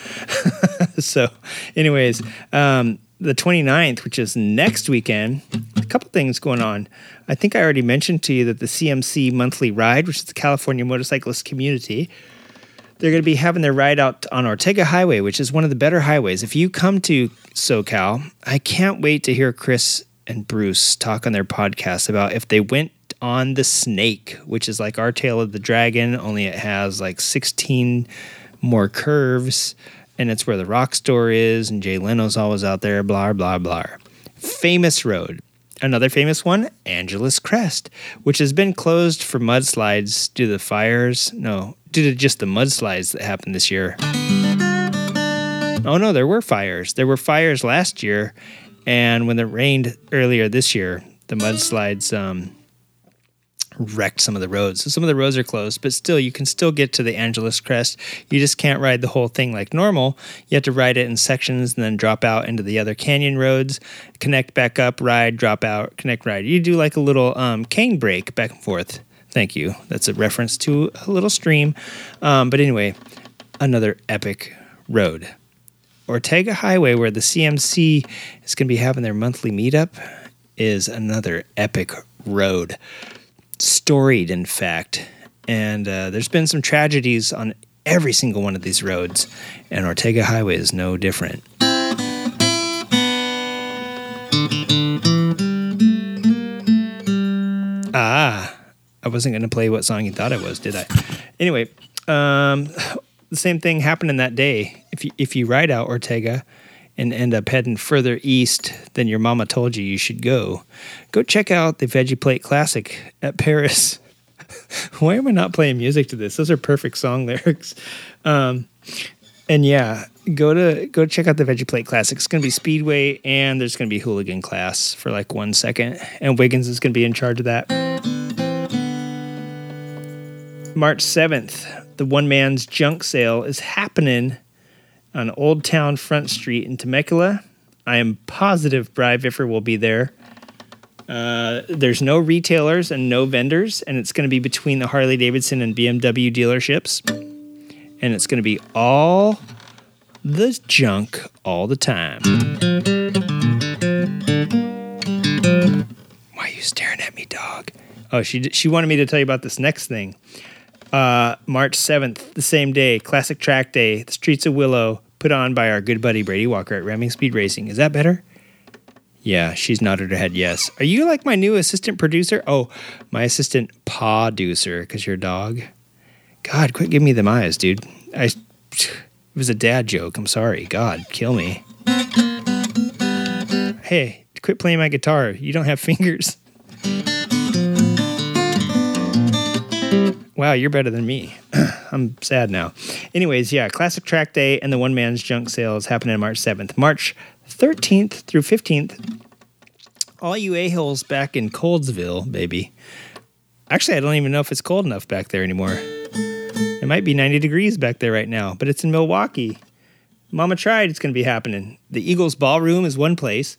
so, anyways, um, the 29th, which is next weekend, a couple things going on. I think I already mentioned to you that the CMC monthly ride, which is the California Motorcyclist Community, they're going to be having their ride out on Ortega Highway, which is one of the better highways. If you come to SoCal, I can't wait to hear Chris and Bruce talk on their podcast about if they went on the Snake, which is like our Tail of the Dragon, only it has like 16 more curves, and it's where the rock store is, and Jay Leno's always out there, blah, blah, blah. Famous road. Another famous one, Angeles Crest, which has been closed for mudslides due to the fires. No, due to just the mudslides that happened this year. Oh no, there were fires. There were fires last year, and when it rained earlier this year, the mudslides um, wrecked some of the roads. So some of the roads are closed, but still, you can still get to the Angeles Crest. You just can't ride the whole thing like normal. You have to ride it in sections and then drop out into the other canyon roads, connect back up, ride, drop out, connect, ride. You do like a little um, cane break back and forth. Thank you. That's a reference to a little stream. Um, but anyway, another epic road. Ortega Highway, where the CMC is going to be having their monthly meetup, is another epic road storied, in fact. And uh, there's been some tragedies on every single one of these roads, and Ortega Highway is no different. Ah, I wasn't going to play what song you thought it was, did I? Anyway, um, the same thing happened in that day. If you, if you ride out Ortega, and end up heading further east than your mama told you you should go, go check out the Veggie Plate Classic at Perris. Why am I not playing music to this? Those are perfect song lyrics. Um, and yeah, go to go check out the Veggie Plate Classic. It's going to be Speedway, and there's going to be Hooligan class for like one second, and Wiggins is going to be in charge of that. March seventh, the one man's junk sale is happening on Old Town Front Street in Temecula. I am positive Bri Viffer will be there. Uh, there's no retailers and no vendors, and it's going to be between the Harley Davidson and BMW dealerships. And it's going to be all the junk all the time. Why are you staring at me, dog? Oh, she she wanted me to tell you about this next thing. Uh, March 7th, the same day, Classic Track Day, the Streets of Willow, put on by our good buddy Brady Walker at Ramming Speed Racing. Is that better? Yeah, she's nodded her head yes. Are you like my new assistant producer? Oh, my assistant producer, because you're a dog. God, quit giving me them eyes, dude. I it was a dad joke. I'm sorry. God, kill me. Hey, quit playing my guitar. You don't have fingers. Wow, you're better than me. I'm sad now. Anyways, yeah, Classic Track Day and the One Man's Junk Sales happening March 7th. March 13th through 15th. All you a-holes back in Coldsville, baby. Actually, I don't even know if it's cold enough back there anymore. It might be 90 degrees back there right now, but it's in Milwaukee. Mama tried, it's going to be happening. The Eagles Ballroom is one place.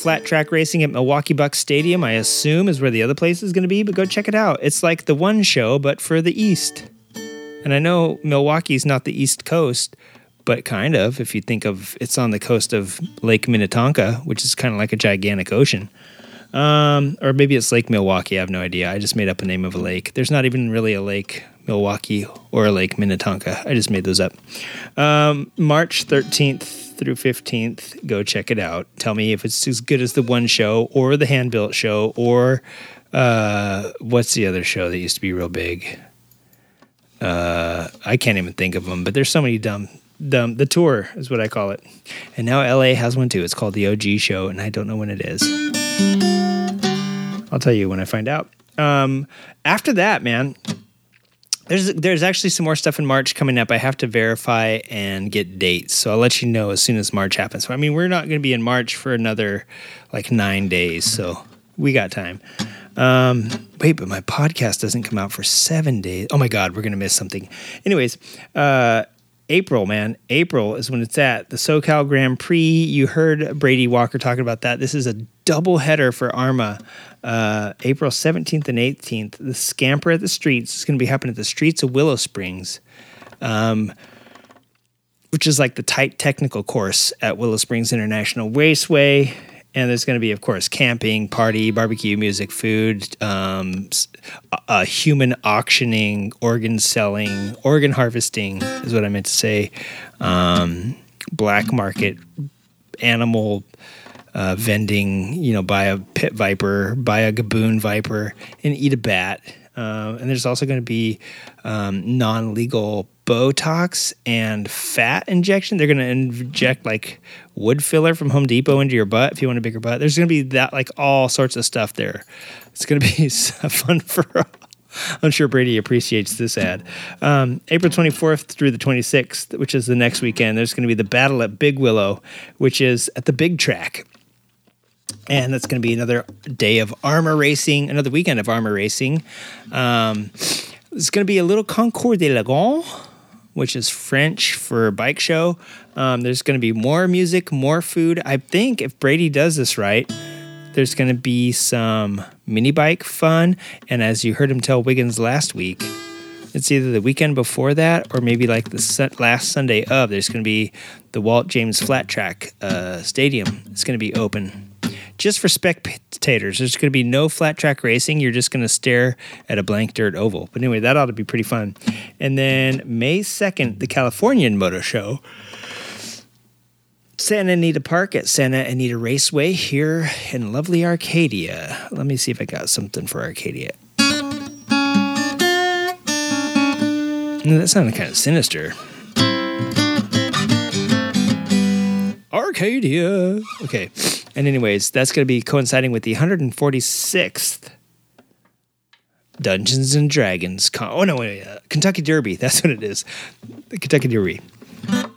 Flat track racing at Milwaukee Bucks Stadium, I assume, is where the other place is going to be, but go check it out. It's like the one show, but for the East. And I know Milwaukee's not the East Coast, but kind of, if you think of it's on the coast of Lake Minnetonka, which is kind of like a gigantic ocean. Um, or maybe it's Lake Milwaukee. I have no idea. I just made up a name of a lake. There's not even really a lake Milwaukee or lake Minnetonka. I just made those up. Um, March 13th through 15th. Go check it out. Tell me if it's as good as the one show or the hand built show or uh, what's the other show that used to be real big? Uh, I can't even think of them, but there's so many dumb, dumb. The tour is what I call it. And now LA has one too. It's called the OG show, and I don't know when it is. I'll tell you when I find out. Um, after that, man, there's there's actually some more stuff in March coming up. I have to verify and get dates, so I'll let you know as soon as March happens. I mean, we're not going to be in March for another like nine days, so we got time. Um, wait, but my podcast doesn't come out for seven days. Oh my God, we're gonna miss something. Anyways, uh, April, man, April is when it's at the SoCal Grand Prix. You heard Brady Walker talking about that. This is a double header for AHRMA uh, April 17th and 18th. The Scamper at the Streets is going to be happening at the streets of Willow Springs, um, which is like the tight technical course at Willow Springs International Raceway. And there's going to be, of course, camping, party, barbecue, music, food, um, human auctioning, organ selling, organ harvesting is what I meant to say. Um, black market animal uh, vending, you know, buy a pit viper, buy a gaboon viper, and eat a bat. Uh, and there's also going to be um, non legal Botox and fat injection. They're going to inject like wood filler from Home Depot into your butt if you want a bigger butt. There's going to be that, like all sorts of stuff there. It's going to be fun for I'm sure Brady appreciates this ad. Um, April 24th through the 26th, which is the next weekend, there's going to be the Battle at Big Willow, which is at the Big Track and that's going to be another day of AHRMA racing, another weekend of AHRMA racing. Um, it's going to be a little Concours de Lagon, which is French for bike show. Um, there's going to be more music, more food. I think if Brady does this right, there's going to be some mini bike fun. And as you heard him tell Wiggins last week, it's either the weekend before that or maybe like the last Sunday of. There's going to be the Walt James Flat Track uh, Stadium. It's going to be open just for spectators. There's going to be no flat track racing. You're just going to stare at a blank dirt oval. But anyway, that ought to be pretty fun. And then May 2nd, the Californian Motor Show. Santa Anita Park at Santa Anita Raceway here in lovely Arcadia. Let me see if I got something for Arcadia. That sounded kind of sinister. Arcadia. Okay. And anyways, that's going to be coinciding with the 146th Dungeons and Dragons. Con- oh no, wait, uh, Kentucky Derby. That's what it is. The Kentucky Derby.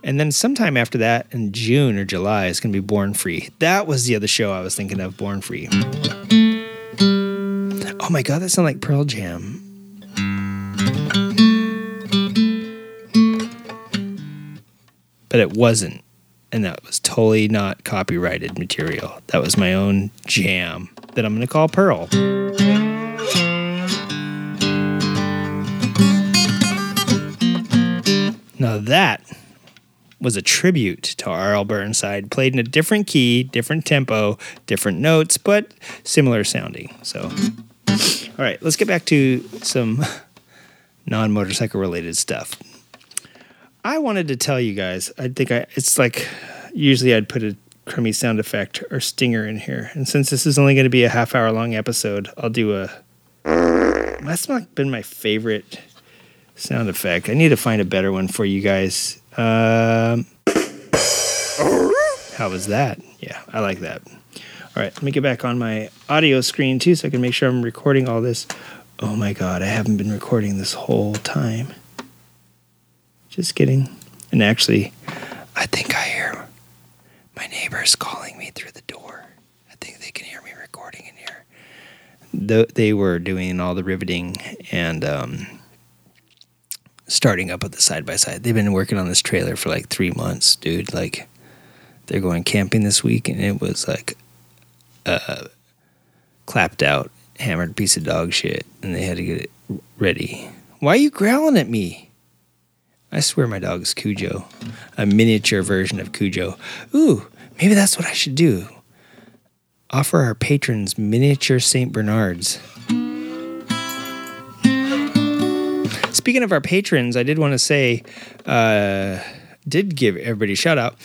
And then sometime after that, in June or July, is going to be Born Free. That was the other show I was thinking of. Born Free. Oh my god, that sounds like Pearl Jam. But it wasn't and that was totally not copyrighted material. That was my own jam that I'm going to call Pearl. Now that was a tribute to R.L. Burnside, played in a different key, different tempo, different notes, but similar sounding. So, all right, let's get back to some non motorcycle related stuff. I wanted to tell you guys, I think I, it's like usually I'd put a crummy sound effect or stinger in here. And since this is only going to be a half hour long episode, I'll do a. That's not been my favorite sound effect. I need to find a better one for you guys. Um, how was that? Yeah, I like that. All right, let me get back on my audio screen too so I can make sure I'm recording all this. Oh my god, I haven't been recording this whole time. Just kidding. And actually, I think I hear my neighbors calling me through the door. I think they can hear me recording in here. The, they were doing all the riveting and um, starting up with the side by side. They've been working on this trailer for like three months, dude. Like, they're going camping this week, and it was like a clapped out, hammered piece of dog shit, and they had to get it ready. Why are you growling at me? I swear my dog is Cujo, a miniature version of Cujo. Ooh, maybe that's what I should do. Offer our patrons miniature St. Bernards. Speaking of our patrons, I did want to say, uh, did give everybody a shout out.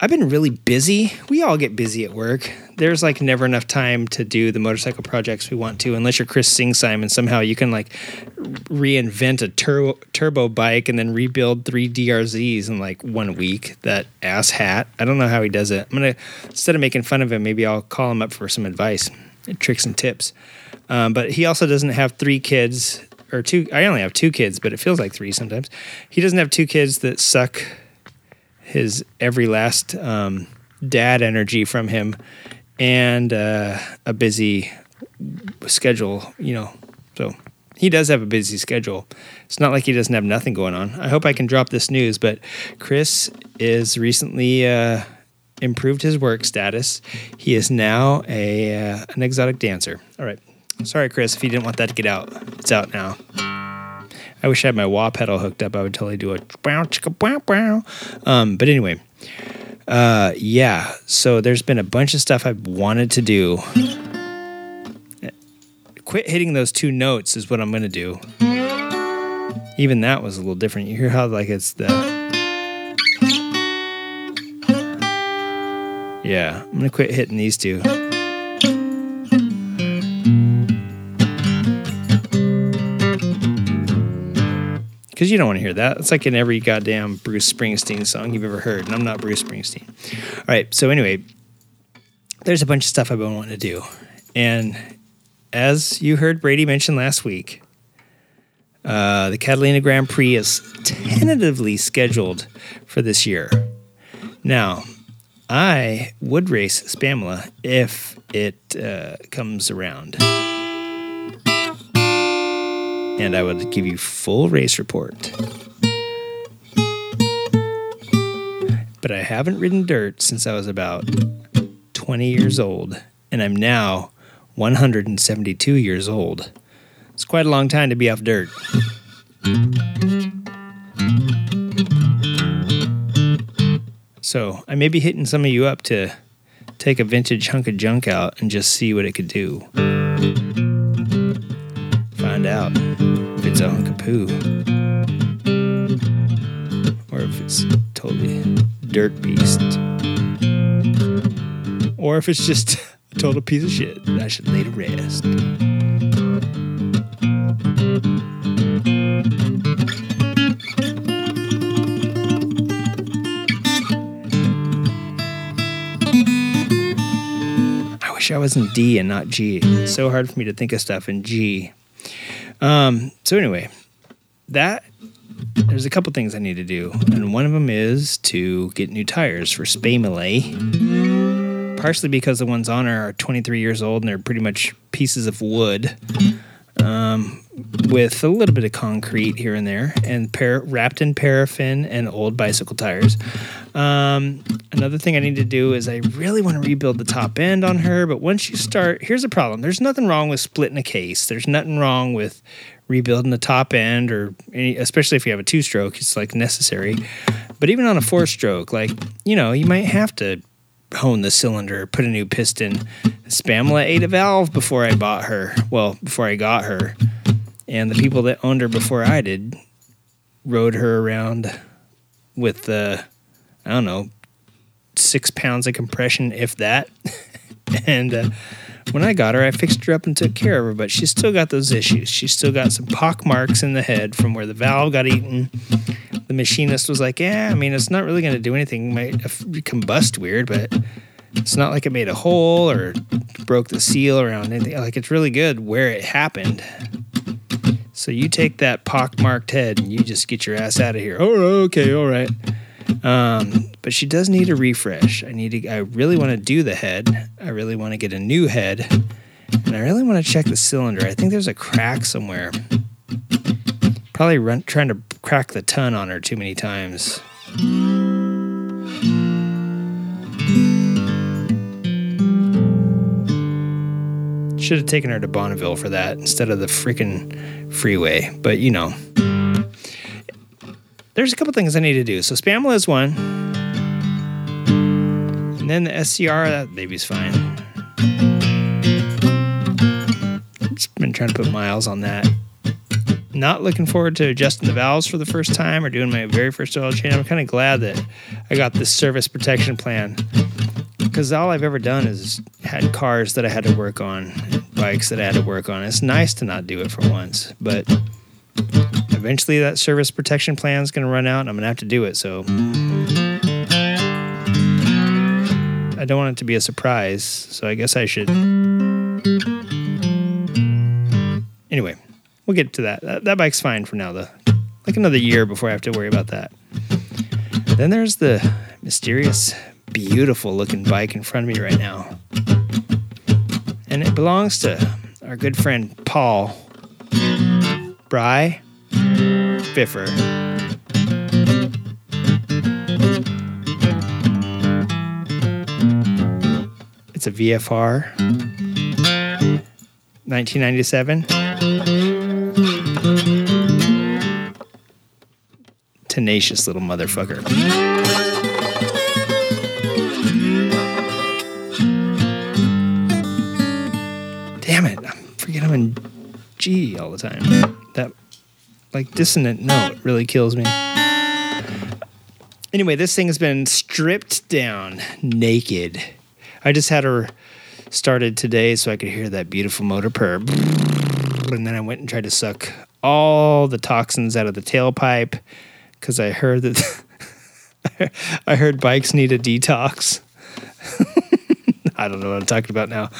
I've been really busy. We all get busy at work. There's like never enough time to do the motorcycle projects we want to, unless you're Chris Sing Simon. Somehow you can like reinvent a turbo turbo bike and then rebuild three DRZs in like one week. That ass hat. I don't know how he does it. I'm gonna instead of making fun of him, maybe I'll call him up for some advice, tricks and tips. Um, but he also doesn't have three kids or two. I only have two kids, but it feels like three sometimes. He doesn't have two kids that suck his every last um, dad energy from him and uh, a busy schedule, you know. So he does have a busy schedule. It's not like he doesn't have nothing going on. I hope I can drop this news, but Chris is recently uh, improved his work status. He is now a uh, an exotic dancer. All right. Sorry, Chris, if you didn't want that to get out. It's out now. I wish I had my wah pedal hooked up. I would totally do a. Um, but anyway, uh, yeah. So there's been a bunch of stuff I've wanted to do. Quit hitting those two notes is what I'm gonna do. Even that was a little different. You hear how like it's the yeah. I'm gonna quit hitting these two. Because you don't want to hear that. It's like in every goddamn Bruce Springsteen song you've ever heard, and I'm not Bruce Springsteen. All right, so anyway, there's a bunch of stuff I've been wanting to do, and as you heard Brady mention last week, uh, the Catalina Grand Prix is tentatively scheduled for this year. Now, I would race Spamla if it uh, comes around and I would give you full race report. But I haven't ridden dirt since I was about 20 years old, and I'm now 172 years old. It's quite a long time to be off dirt. So I may be hitting some of you up to take a vintage hunk of junk out and just see what it could do find out it's of poo or if it's totally dirt beast or if it's just a total piece of shit that I should lay to rest. I wish I was in D and not G. It's so hard for me to think of stuff in G. Um, so anyway, that there's a couple things I need to do, and one of them is to get new tires for Spay Malay. Partially because the ones on are 23 years old and they're pretty much pieces of wood. Um, with a little bit of concrete here and there, and par- wrapped in paraffin and old bicycle tires. Um, another thing I need to do is I really want to rebuild the top end on her, but once you start, here's the problem: there's nothing wrong with splitting a case. There's nothing wrong with rebuilding the top end, or any, especially if you have a two-stroke, it's like necessary. But even on a four-stroke, like you know, you might have to hone the cylinder, put a new piston. Spamla ate a valve before I bought her. Well, before I got her. And the people that owned her before I did rode her around with the, I don't know, six pounds of compression, if that. and uh, when I got her, I fixed her up and took care of her, but she's still got those issues. She's still got some pock marks in the head from where the valve got eaten. The machinist was like, Yeah, I mean, it's not really going to do anything. It might uh, combust weird, but it's not like it made a hole or broke the seal around anything. Like, it's really good where it happened. So you take that pock-marked head and you just get your ass out of here. Oh, okay, all right. Um, but she does need a refresh. I need to. I really want to do the head. I really want to get a new head, and I really want to check the cylinder. I think there's a crack somewhere. Probably run, trying to crack the ton on her too many times. Should have taken her to Bonneville for that instead of the freaking freeway. But you know, there's a couple things I need to do. So Spamla is one, and then the SCR. That baby's fine. Just been trying to put miles on that. Not looking forward to adjusting the valves for the first time or doing my very first oil change. I'm kind of glad that I got this service protection plan because all I've ever done is had cars that I had to work on, bikes that I had to work on. It's nice to not do it for once, but eventually that service protection plan is going to run out and I'm going to have to do it. So I don't want it to be a surprise. So I guess I should. Anyway, we'll get to that. That, that bike's fine for now, though. Like another year before I have to worry about that. Then there's the mysterious beautiful looking bike in front of me right now. And it belongs to our good friend Paul Bry Fiffer. It's a VFR 1997. Tenacious little motherfucker. damn it, I forget I'm in G all the time. Like dissonant note really kills me. Anyway, this thing has been stripped down naked. I just had her started today so I could hear that beautiful motor purr. And then I went and tried to suck all the toxins out of the tailpipe because I heard that I heard bikes need a detox. I don't know what I'm talking about now.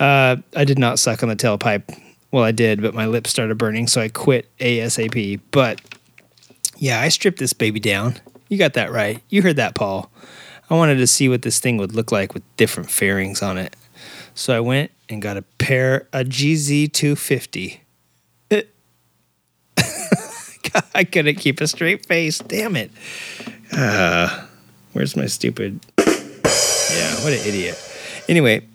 Uh, I did not suck on the tailpipe. Well, I did, but my lips started burning, so I quit ASAP. But yeah, I stripped this baby down. You got that right. You heard that, Paul. I wanted to see what this thing would look like with different fairings on it. So I went and got a pair, a GZ250. I couldn't keep a straight face. Damn it. Uh, where's my stupid. Yeah, what an idiot. Anyway,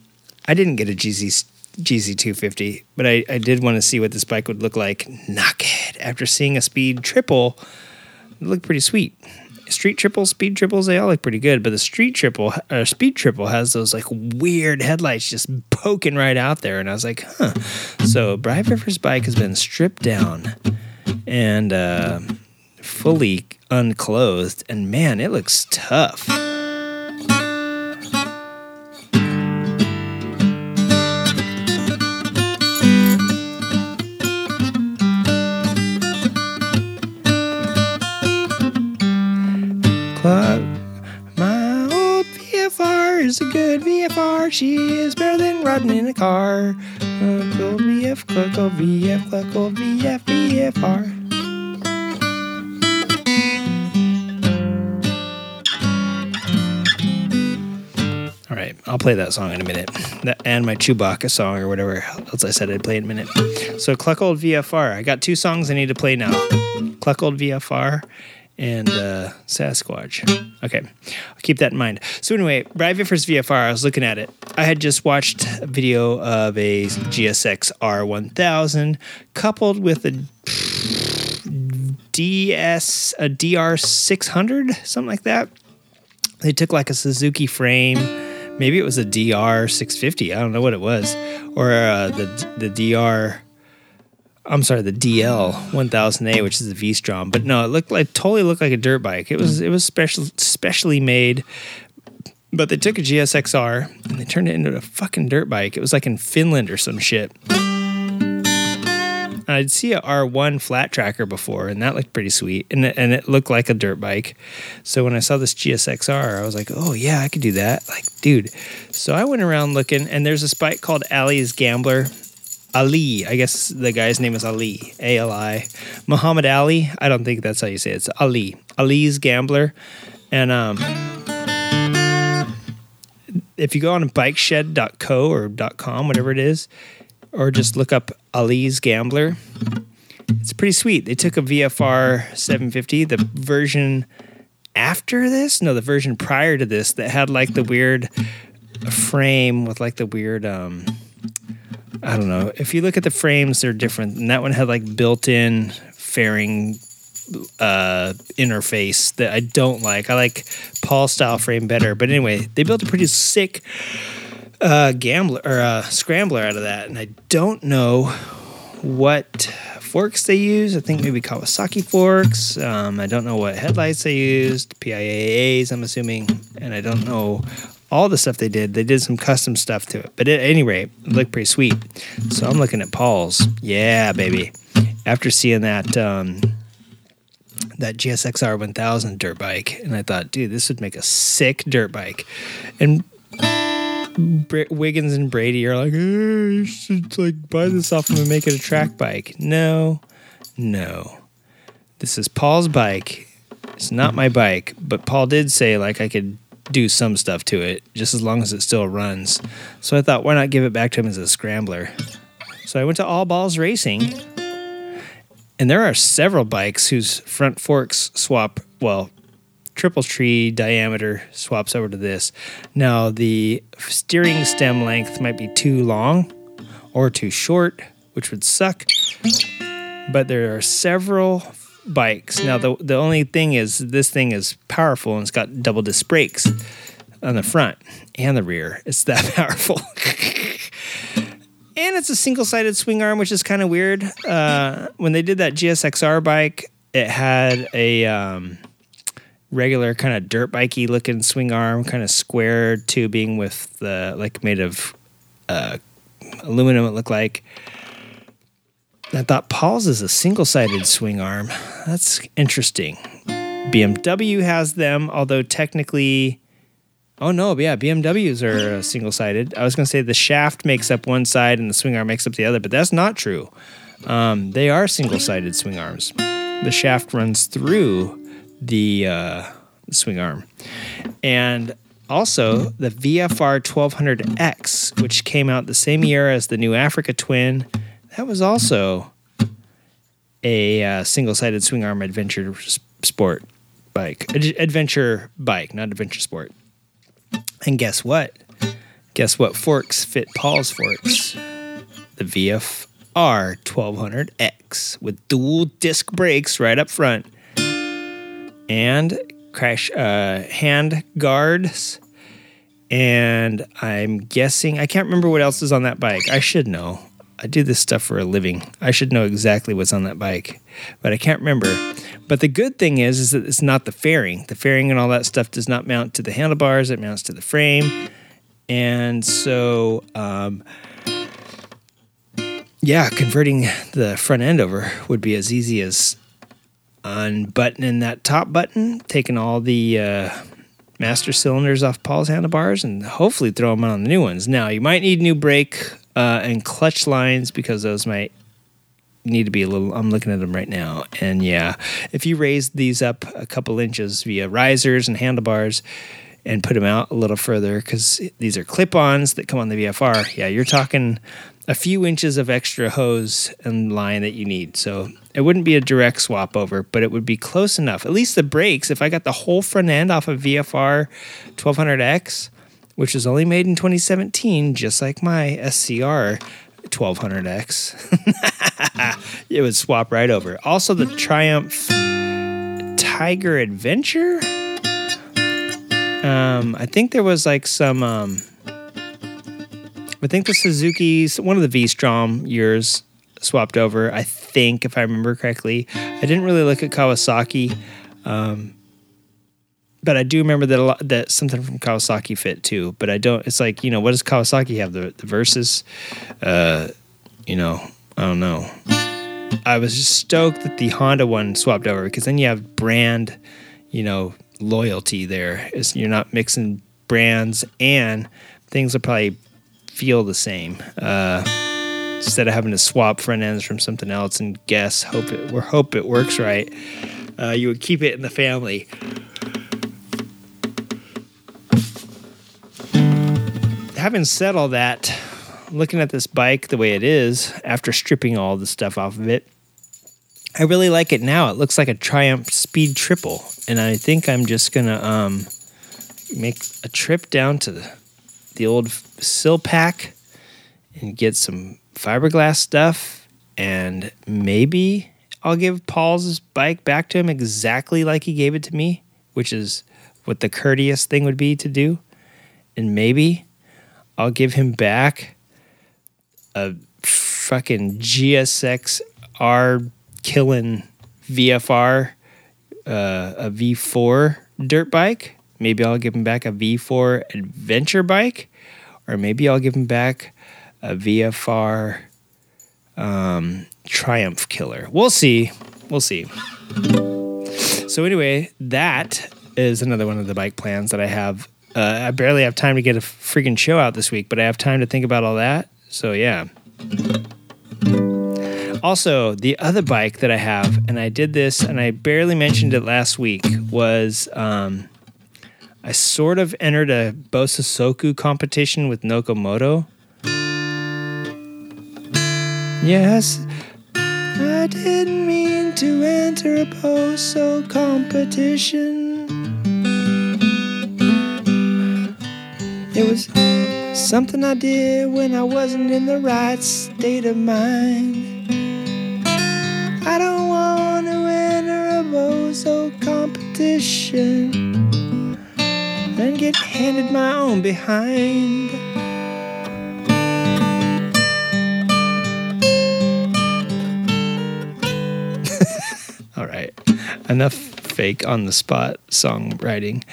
I didn't get a GZ GZ250, but I, I did want to see what this bike would look like naked. After seeing a speed triple, it looked pretty sweet. Street triples, speed triples, they all look pretty good, but the street triple, uh, speed triple has those like weird headlights just poking right out there, and I was like, huh. So Bri Fiffer's bike has been stripped down and uh, fully unclothed, and man, it looks tough. She is better than riding in a car. Uh, cluck old VF, cluck old VF, cluck old VF, VFR. All right. I'll play that song in a minute. That, and my Chewbacca song or whatever else I said I'd play in a minute. So Cluckold VFR. I got two songs I need to play now. Cluckold VFR and uh, Sasquatch. Okay, I'll keep that in mind. So anyway, Bradviffers VFR. I was looking at it. I had just watched a video of a GSX R1000 coupled with a DS a DR600, something like that. They took like a Suzuki frame. Maybe it was a DR650. I don't know what it was, or uh, the the DR. I'm sorry, the DL 1000A, which is the V-Strom. But no, it looked like totally looked like a dirt bike. It was mm. it was special specially made. But they took a GSXR and they turned it into a fucking dirt bike. It was like in Finland or some shit. I'd see a R1 flat tracker before, and that looked pretty sweet, and it, and it looked like a dirt bike. So when I saw this GSXR, I was like, oh yeah, I could do that. Like, dude. So I went around looking, and there's this bike called Ali's Gambler. Ali, I guess the guy's name is Ali, A L I. Muhammad Ali, I don't think that's how you say it. It's Ali. Ali's Gambler. And um, if you go on bikeshed.co or .com, whatever it is, or just look up Ali's Gambler. It's pretty sweet. They took a VFR 750, the version after this, no, the version prior to this that had like the weird frame with like the weird um I don't know. If you look at the frames, they're different. And that one had like built-in fairing uh, interface that I don't like. I like Paul style frame better. But anyway, they built a pretty sick uh, gambler or uh, scrambler out of that, and I don't know what forks they use. I think maybe Kawasaki forks. Um, I don't know what headlights they used, PIAAs. I'm assuming, and I don't know all the stuff they did. They did some custom stuff to it, but at any rate, it looked pretty sweet. So I'm looking at Paul's. Yeah, baby. After seeing that. Um, that GSXR 1000 dirt bike, and I thought, dude, this would make a sick dirt bike. And Br- Wiggins and Brady are like, hey, you should like buy this off him and make it a track bike. No, no. This is Paul's bike. It's not my bike, but Paul did say like I could do some stuff to it just as long as it still runs. So I thought, why not give it back to him as a scrambler? So I went to All Balls Racing, and there are several bikes whose front forks swap. Well, triple tree diameter swaps over to this. Now, the steering stem length might be too long or too short, which would suck. But there are several bikes. Now, the, the only thing is, this thing is powerful and it's got double disc brakes on the front and the rear. It's that powerful. and it's a single sided swing arm, which is kind of weird. Uh, when they did that GSXR bike, it had a. Um, regular kind of dirt bikey looking swing arm, kind of square tubing with the like made of uh, aluminum. It looked like. I thought Paul's is a single sided swing arm. That's interesting. BMW has them, although technically. Oh no, yeah, BMWs are uh, single sided. I was going to say the shaft makes up one side and the swing arm makes up the other, but that's not true. Um, they are single sided swing arms. The shaft runs through the uh, swing arm. And also the VFR 1200X, which came out the same year as the new Africa Twin. That was also a uh, single sided swing arm adventure sport bike. Ad- adventure bike, not adventure sport. And guess what? Guess what forks fit Paul's forks? The VFR 1200X with dual disc brakes right up front and crash uh, hand guards. And I'm guessing I can't remember what else is on that bike. I should know. I do this stuff for a living. I should know exactly what's on that bike, but I can't remember. But the good thing is, is that it's not the fairing. The fairing and all that stuff does not mount to the handlebars. It mounts to the frame, and so um, yeah, converting the front end over would be as easy as unbuttoning that top button, taking all the uh, master cylinders off Paul's handlebars, and hopefully throw them on the new ones. Now, you might need new brake uh, and clutch lines because those might need to be a little. I'm looking at them right now, and yeah, if you raise these up a couple inches via risers and handlebars, and put them out a little further because these are clip-ons that come on the VFR. Yeah, you're talking a few inches of extra hose and line that you need. So it wouldn't be a direct swap over, but it would be close enough. At least the brakes, if I got the whole front end off of VFR 1200X, which was only made in 2017, just like my SCR 1200X, it would swap right over. Also, the Triumph Tiger Adventure. Um, I think there was like some. Um, I think the Suzuki's one of the V Strom years swapped over. I think, if I remember correctly, I didn't really look at Kawasaki, um, but I do remember that a lot, that something from Kawasaki fit too. But I don't. It's like you know, what does Kawasaki have? The the Versys, uh, you know, I don't know. I was just stoked that the Honda one swapped over because then you have brand, you know, loyalty there. You're not mixing brands and things will probably feel the same. Uh, instead of having to swap front ends from something else and guess, hope it or hope it works right, uh, you would keep it in the family. Having said all that, looking at this bike the way it is after stripping all the stuff off of it, I really like it now. It looks like a Triumph Speed Triple, and I think I'm just gonna um, make a trip down to the the old Silpack and get some fiberglass stuff, and maybe I'll give Paul's bike back to him exactly like he gave it to me, which is what the courteous thing would be to do. And maybe I'll give him back a fucking GSX R killing VFR, uh, a V4 dirt bike. Maybe I'll give him back a V4 adventure bike, or maybe I'll give him back a VFR um, Triumph killer. We'll see. We'll see. So anyway, that is another one of the bike plans that I have. Uh, I barely have time to get a freaking show out this week, but I have time to think about all that. So yeah. Also, the other bike that I have, and I did this, and I barely mentioned it last week, was um, I sort of entered a Bosozoku competition with Nokomoto. Yes, I didn't mean to enter a Boso competition. It was something I did when I wasn't in the right state of mind. I don't want to enter a bozo competition and get handed my own behind. All right, enough fake on the spot songwriting.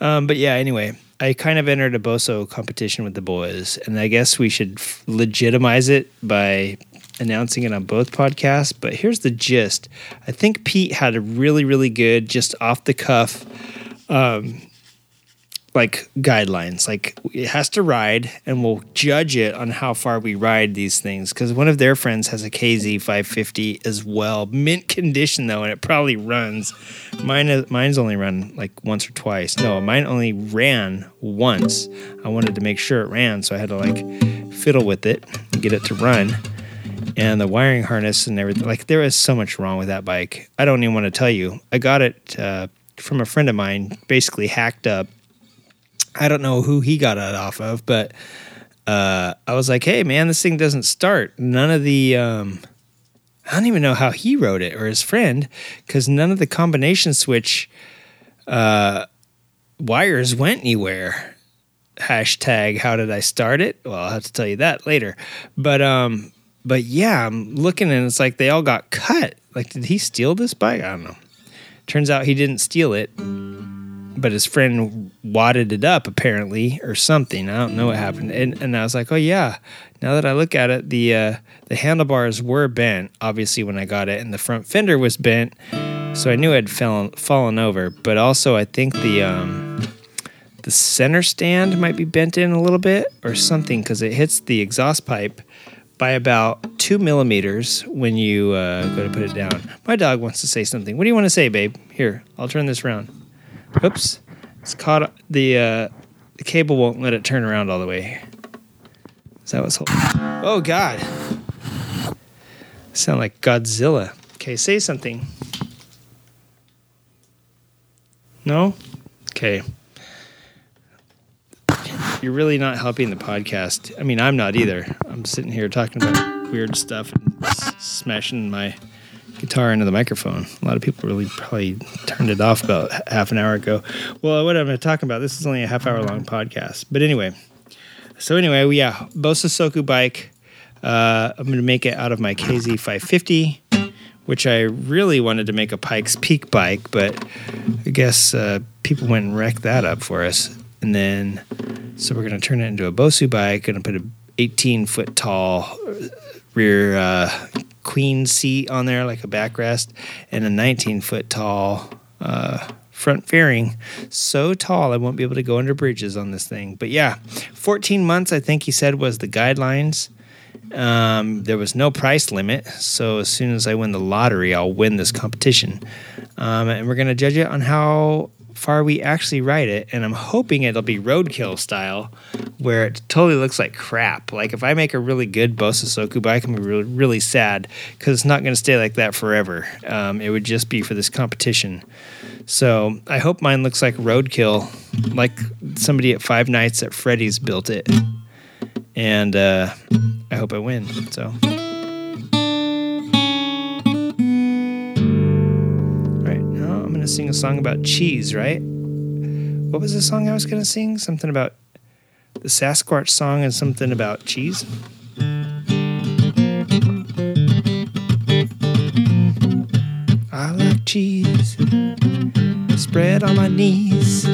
Um, but yeah, anyway, I kind of entered a Boso competition with the boys, and I guess we should f- legitimize it by announcing it on both podcasts. But here's the gist I think Pete had a really, really good, just off the cuff, um, like guidelines. Like it has to ride, and we'll judge it on how far we ride these things. Because one of their friends has a KZ 550 as well, mint condition though, and it probably runs. Mine, mine's only run like once or twice. No, mine only ran once. I wanted to make sure it ran, so I had to like fiddle with it and get it to run and the wiring harness and everything. Like there is so much wrong with that bike. I don't even want to tell you. I got it uh, from a friend of mine, basically hacked up. I don't know who he got it off of, but uh, I was like, "Hey, man, this thing doesn't start. None of the." Um, I don't even know how he wrote it or his friend, because none of the combination switch uh, wires went anywhere. Hashtag How did I start it? Well, I'll have to tell you that later. But um, but yeah, I'm looking and it's like they all got cut. Like, did he steal this bike? I don't know. Turns out he didn't steal it, but his friend wadded it up apparently or something. I don't know what happened. And, and I was like, oh yeah. Now that I look at it, the uh, the handlebars were bent. Obviously, when I got it, and the front fender was bent, so I knew it had fallen fallen over. But also, I think the um, the center stand might be bent in a little bit or something because it hits the exhaust pipe by about two millimeters when you uh, go to put it down. My dog wants to say something. What do you want to say, babe? Here, I'll turn this around. Oops. It's caught the uh, the cable won't let it turn around all the way. Is that what's holding? Oh God! Sound like Godzilla. Okay, say something. No? Okay. You're really not helping the podcast. I mean, I'm not either. I'm sitting here talking about weird stuff and s- smashing my guitar into the microphone. A lot of people really probably turned it off about half an hour ago. Well, what I'm talking about, this is only a half hour long podcast. But anyway, so anyway, yeah, Bosozoku bike. Uh, I'm going to make it out of my KZ 550 which I really wanted to make a Pikes Peak bike, but I guess uh, people went and wrecked that up for us. And then, so we're going to turn it into a Bosu bike, going to put a 18 foot tall rear uh, queen seat on there, like a backrest, and a 19 foot tall uh, front fairing. So tall, I won't be able to go under bridges on this thing. But yeah, 14 months, I think he said, was the guidelines. Um, there was no price limit, so as soon as I win the lottery, I'll win this competition. Um, and we're going to judge it on how far we actually ride it. And I'm hoping it'll be roadkill style, where it totally looks like crap. Like if I make a really good Bosozoku bike, I'm really, really sad because it's not going to stay like that forever. Um, it would just be for this competition. So I hope mine looks like roadkill, like somebody at Five Nights at Freddy's built it and uh, I hope I win. So, gonna sing a song about cheese. Right? What was the song I was gonna sing? Something about the Sasquatch song and something about cheese. I like cheese spread on my knees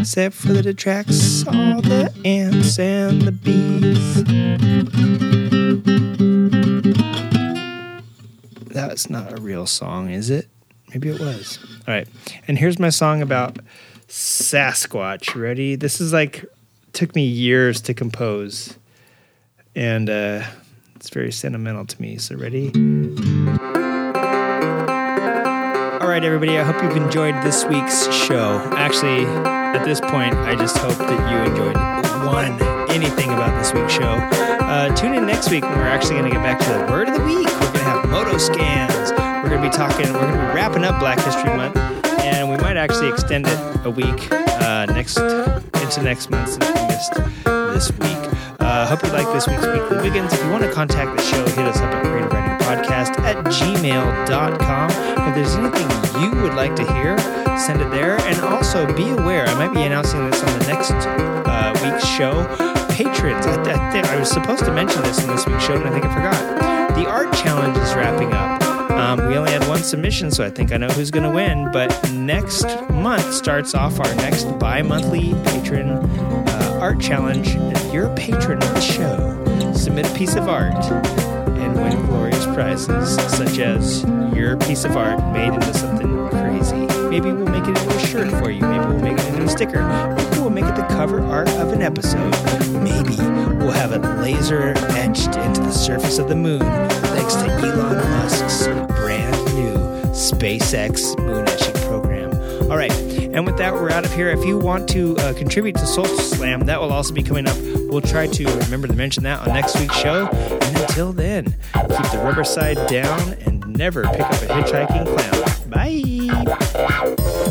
except for that it attracts all the ants and the bees. That's not a real song, is it? Maybe it was. All right. And here's my song about Sasquatch. Ready? This is like took me years to compose. And uh it's very sentimental to me. So ready? All right, everybody. I hope you've enjoyed this week's show. Actually, at this point, I just hope that you enjoyed one anything about this week's show. Uh, tune in next week when we're actually going to get back to the word of the week. We're going to have moto scans. We're going to be talking. We're going to be wrapping up Black History Month, and we might actually extend it a week uh, next into next month since we missed this week. Uh, hope you like this week's Weekly Wiggins. If you want to contact the show, hit us up at Creative Writing Podcast at gmail.com. If there's anything you would like to hear, send it there. And also be aware, I might be announcing this on the next uh, week's show. Patrons, I, I, I was supposed to mention this in this week's show, and I think I forgot. The art challenge is wrapping up. Um, we only had one submission, so I think I know who's going to win. But next month starts off our next bi monthly patron uh, art challenge. If you're a patron of the show, submit a piece of art and win glorious prizes, such as your piece of art made into something crazy. Maybe we'll make it into a shirt for you. Maybe we'll make it into a sticker. We'll make it the cover art of an episode. Maybe we'll have it laser etched into the surface of the moon thanks to Elon Musk's brand new SpaceX moon etching program. All right, and with that, we're out of here. If you want to uh, contribute to Soul Slam, that will also be coming up. We'll try to remember to mention that on next week's show. And until then, keep the rubber side down and never pick up a hitchhiking clown. Bye.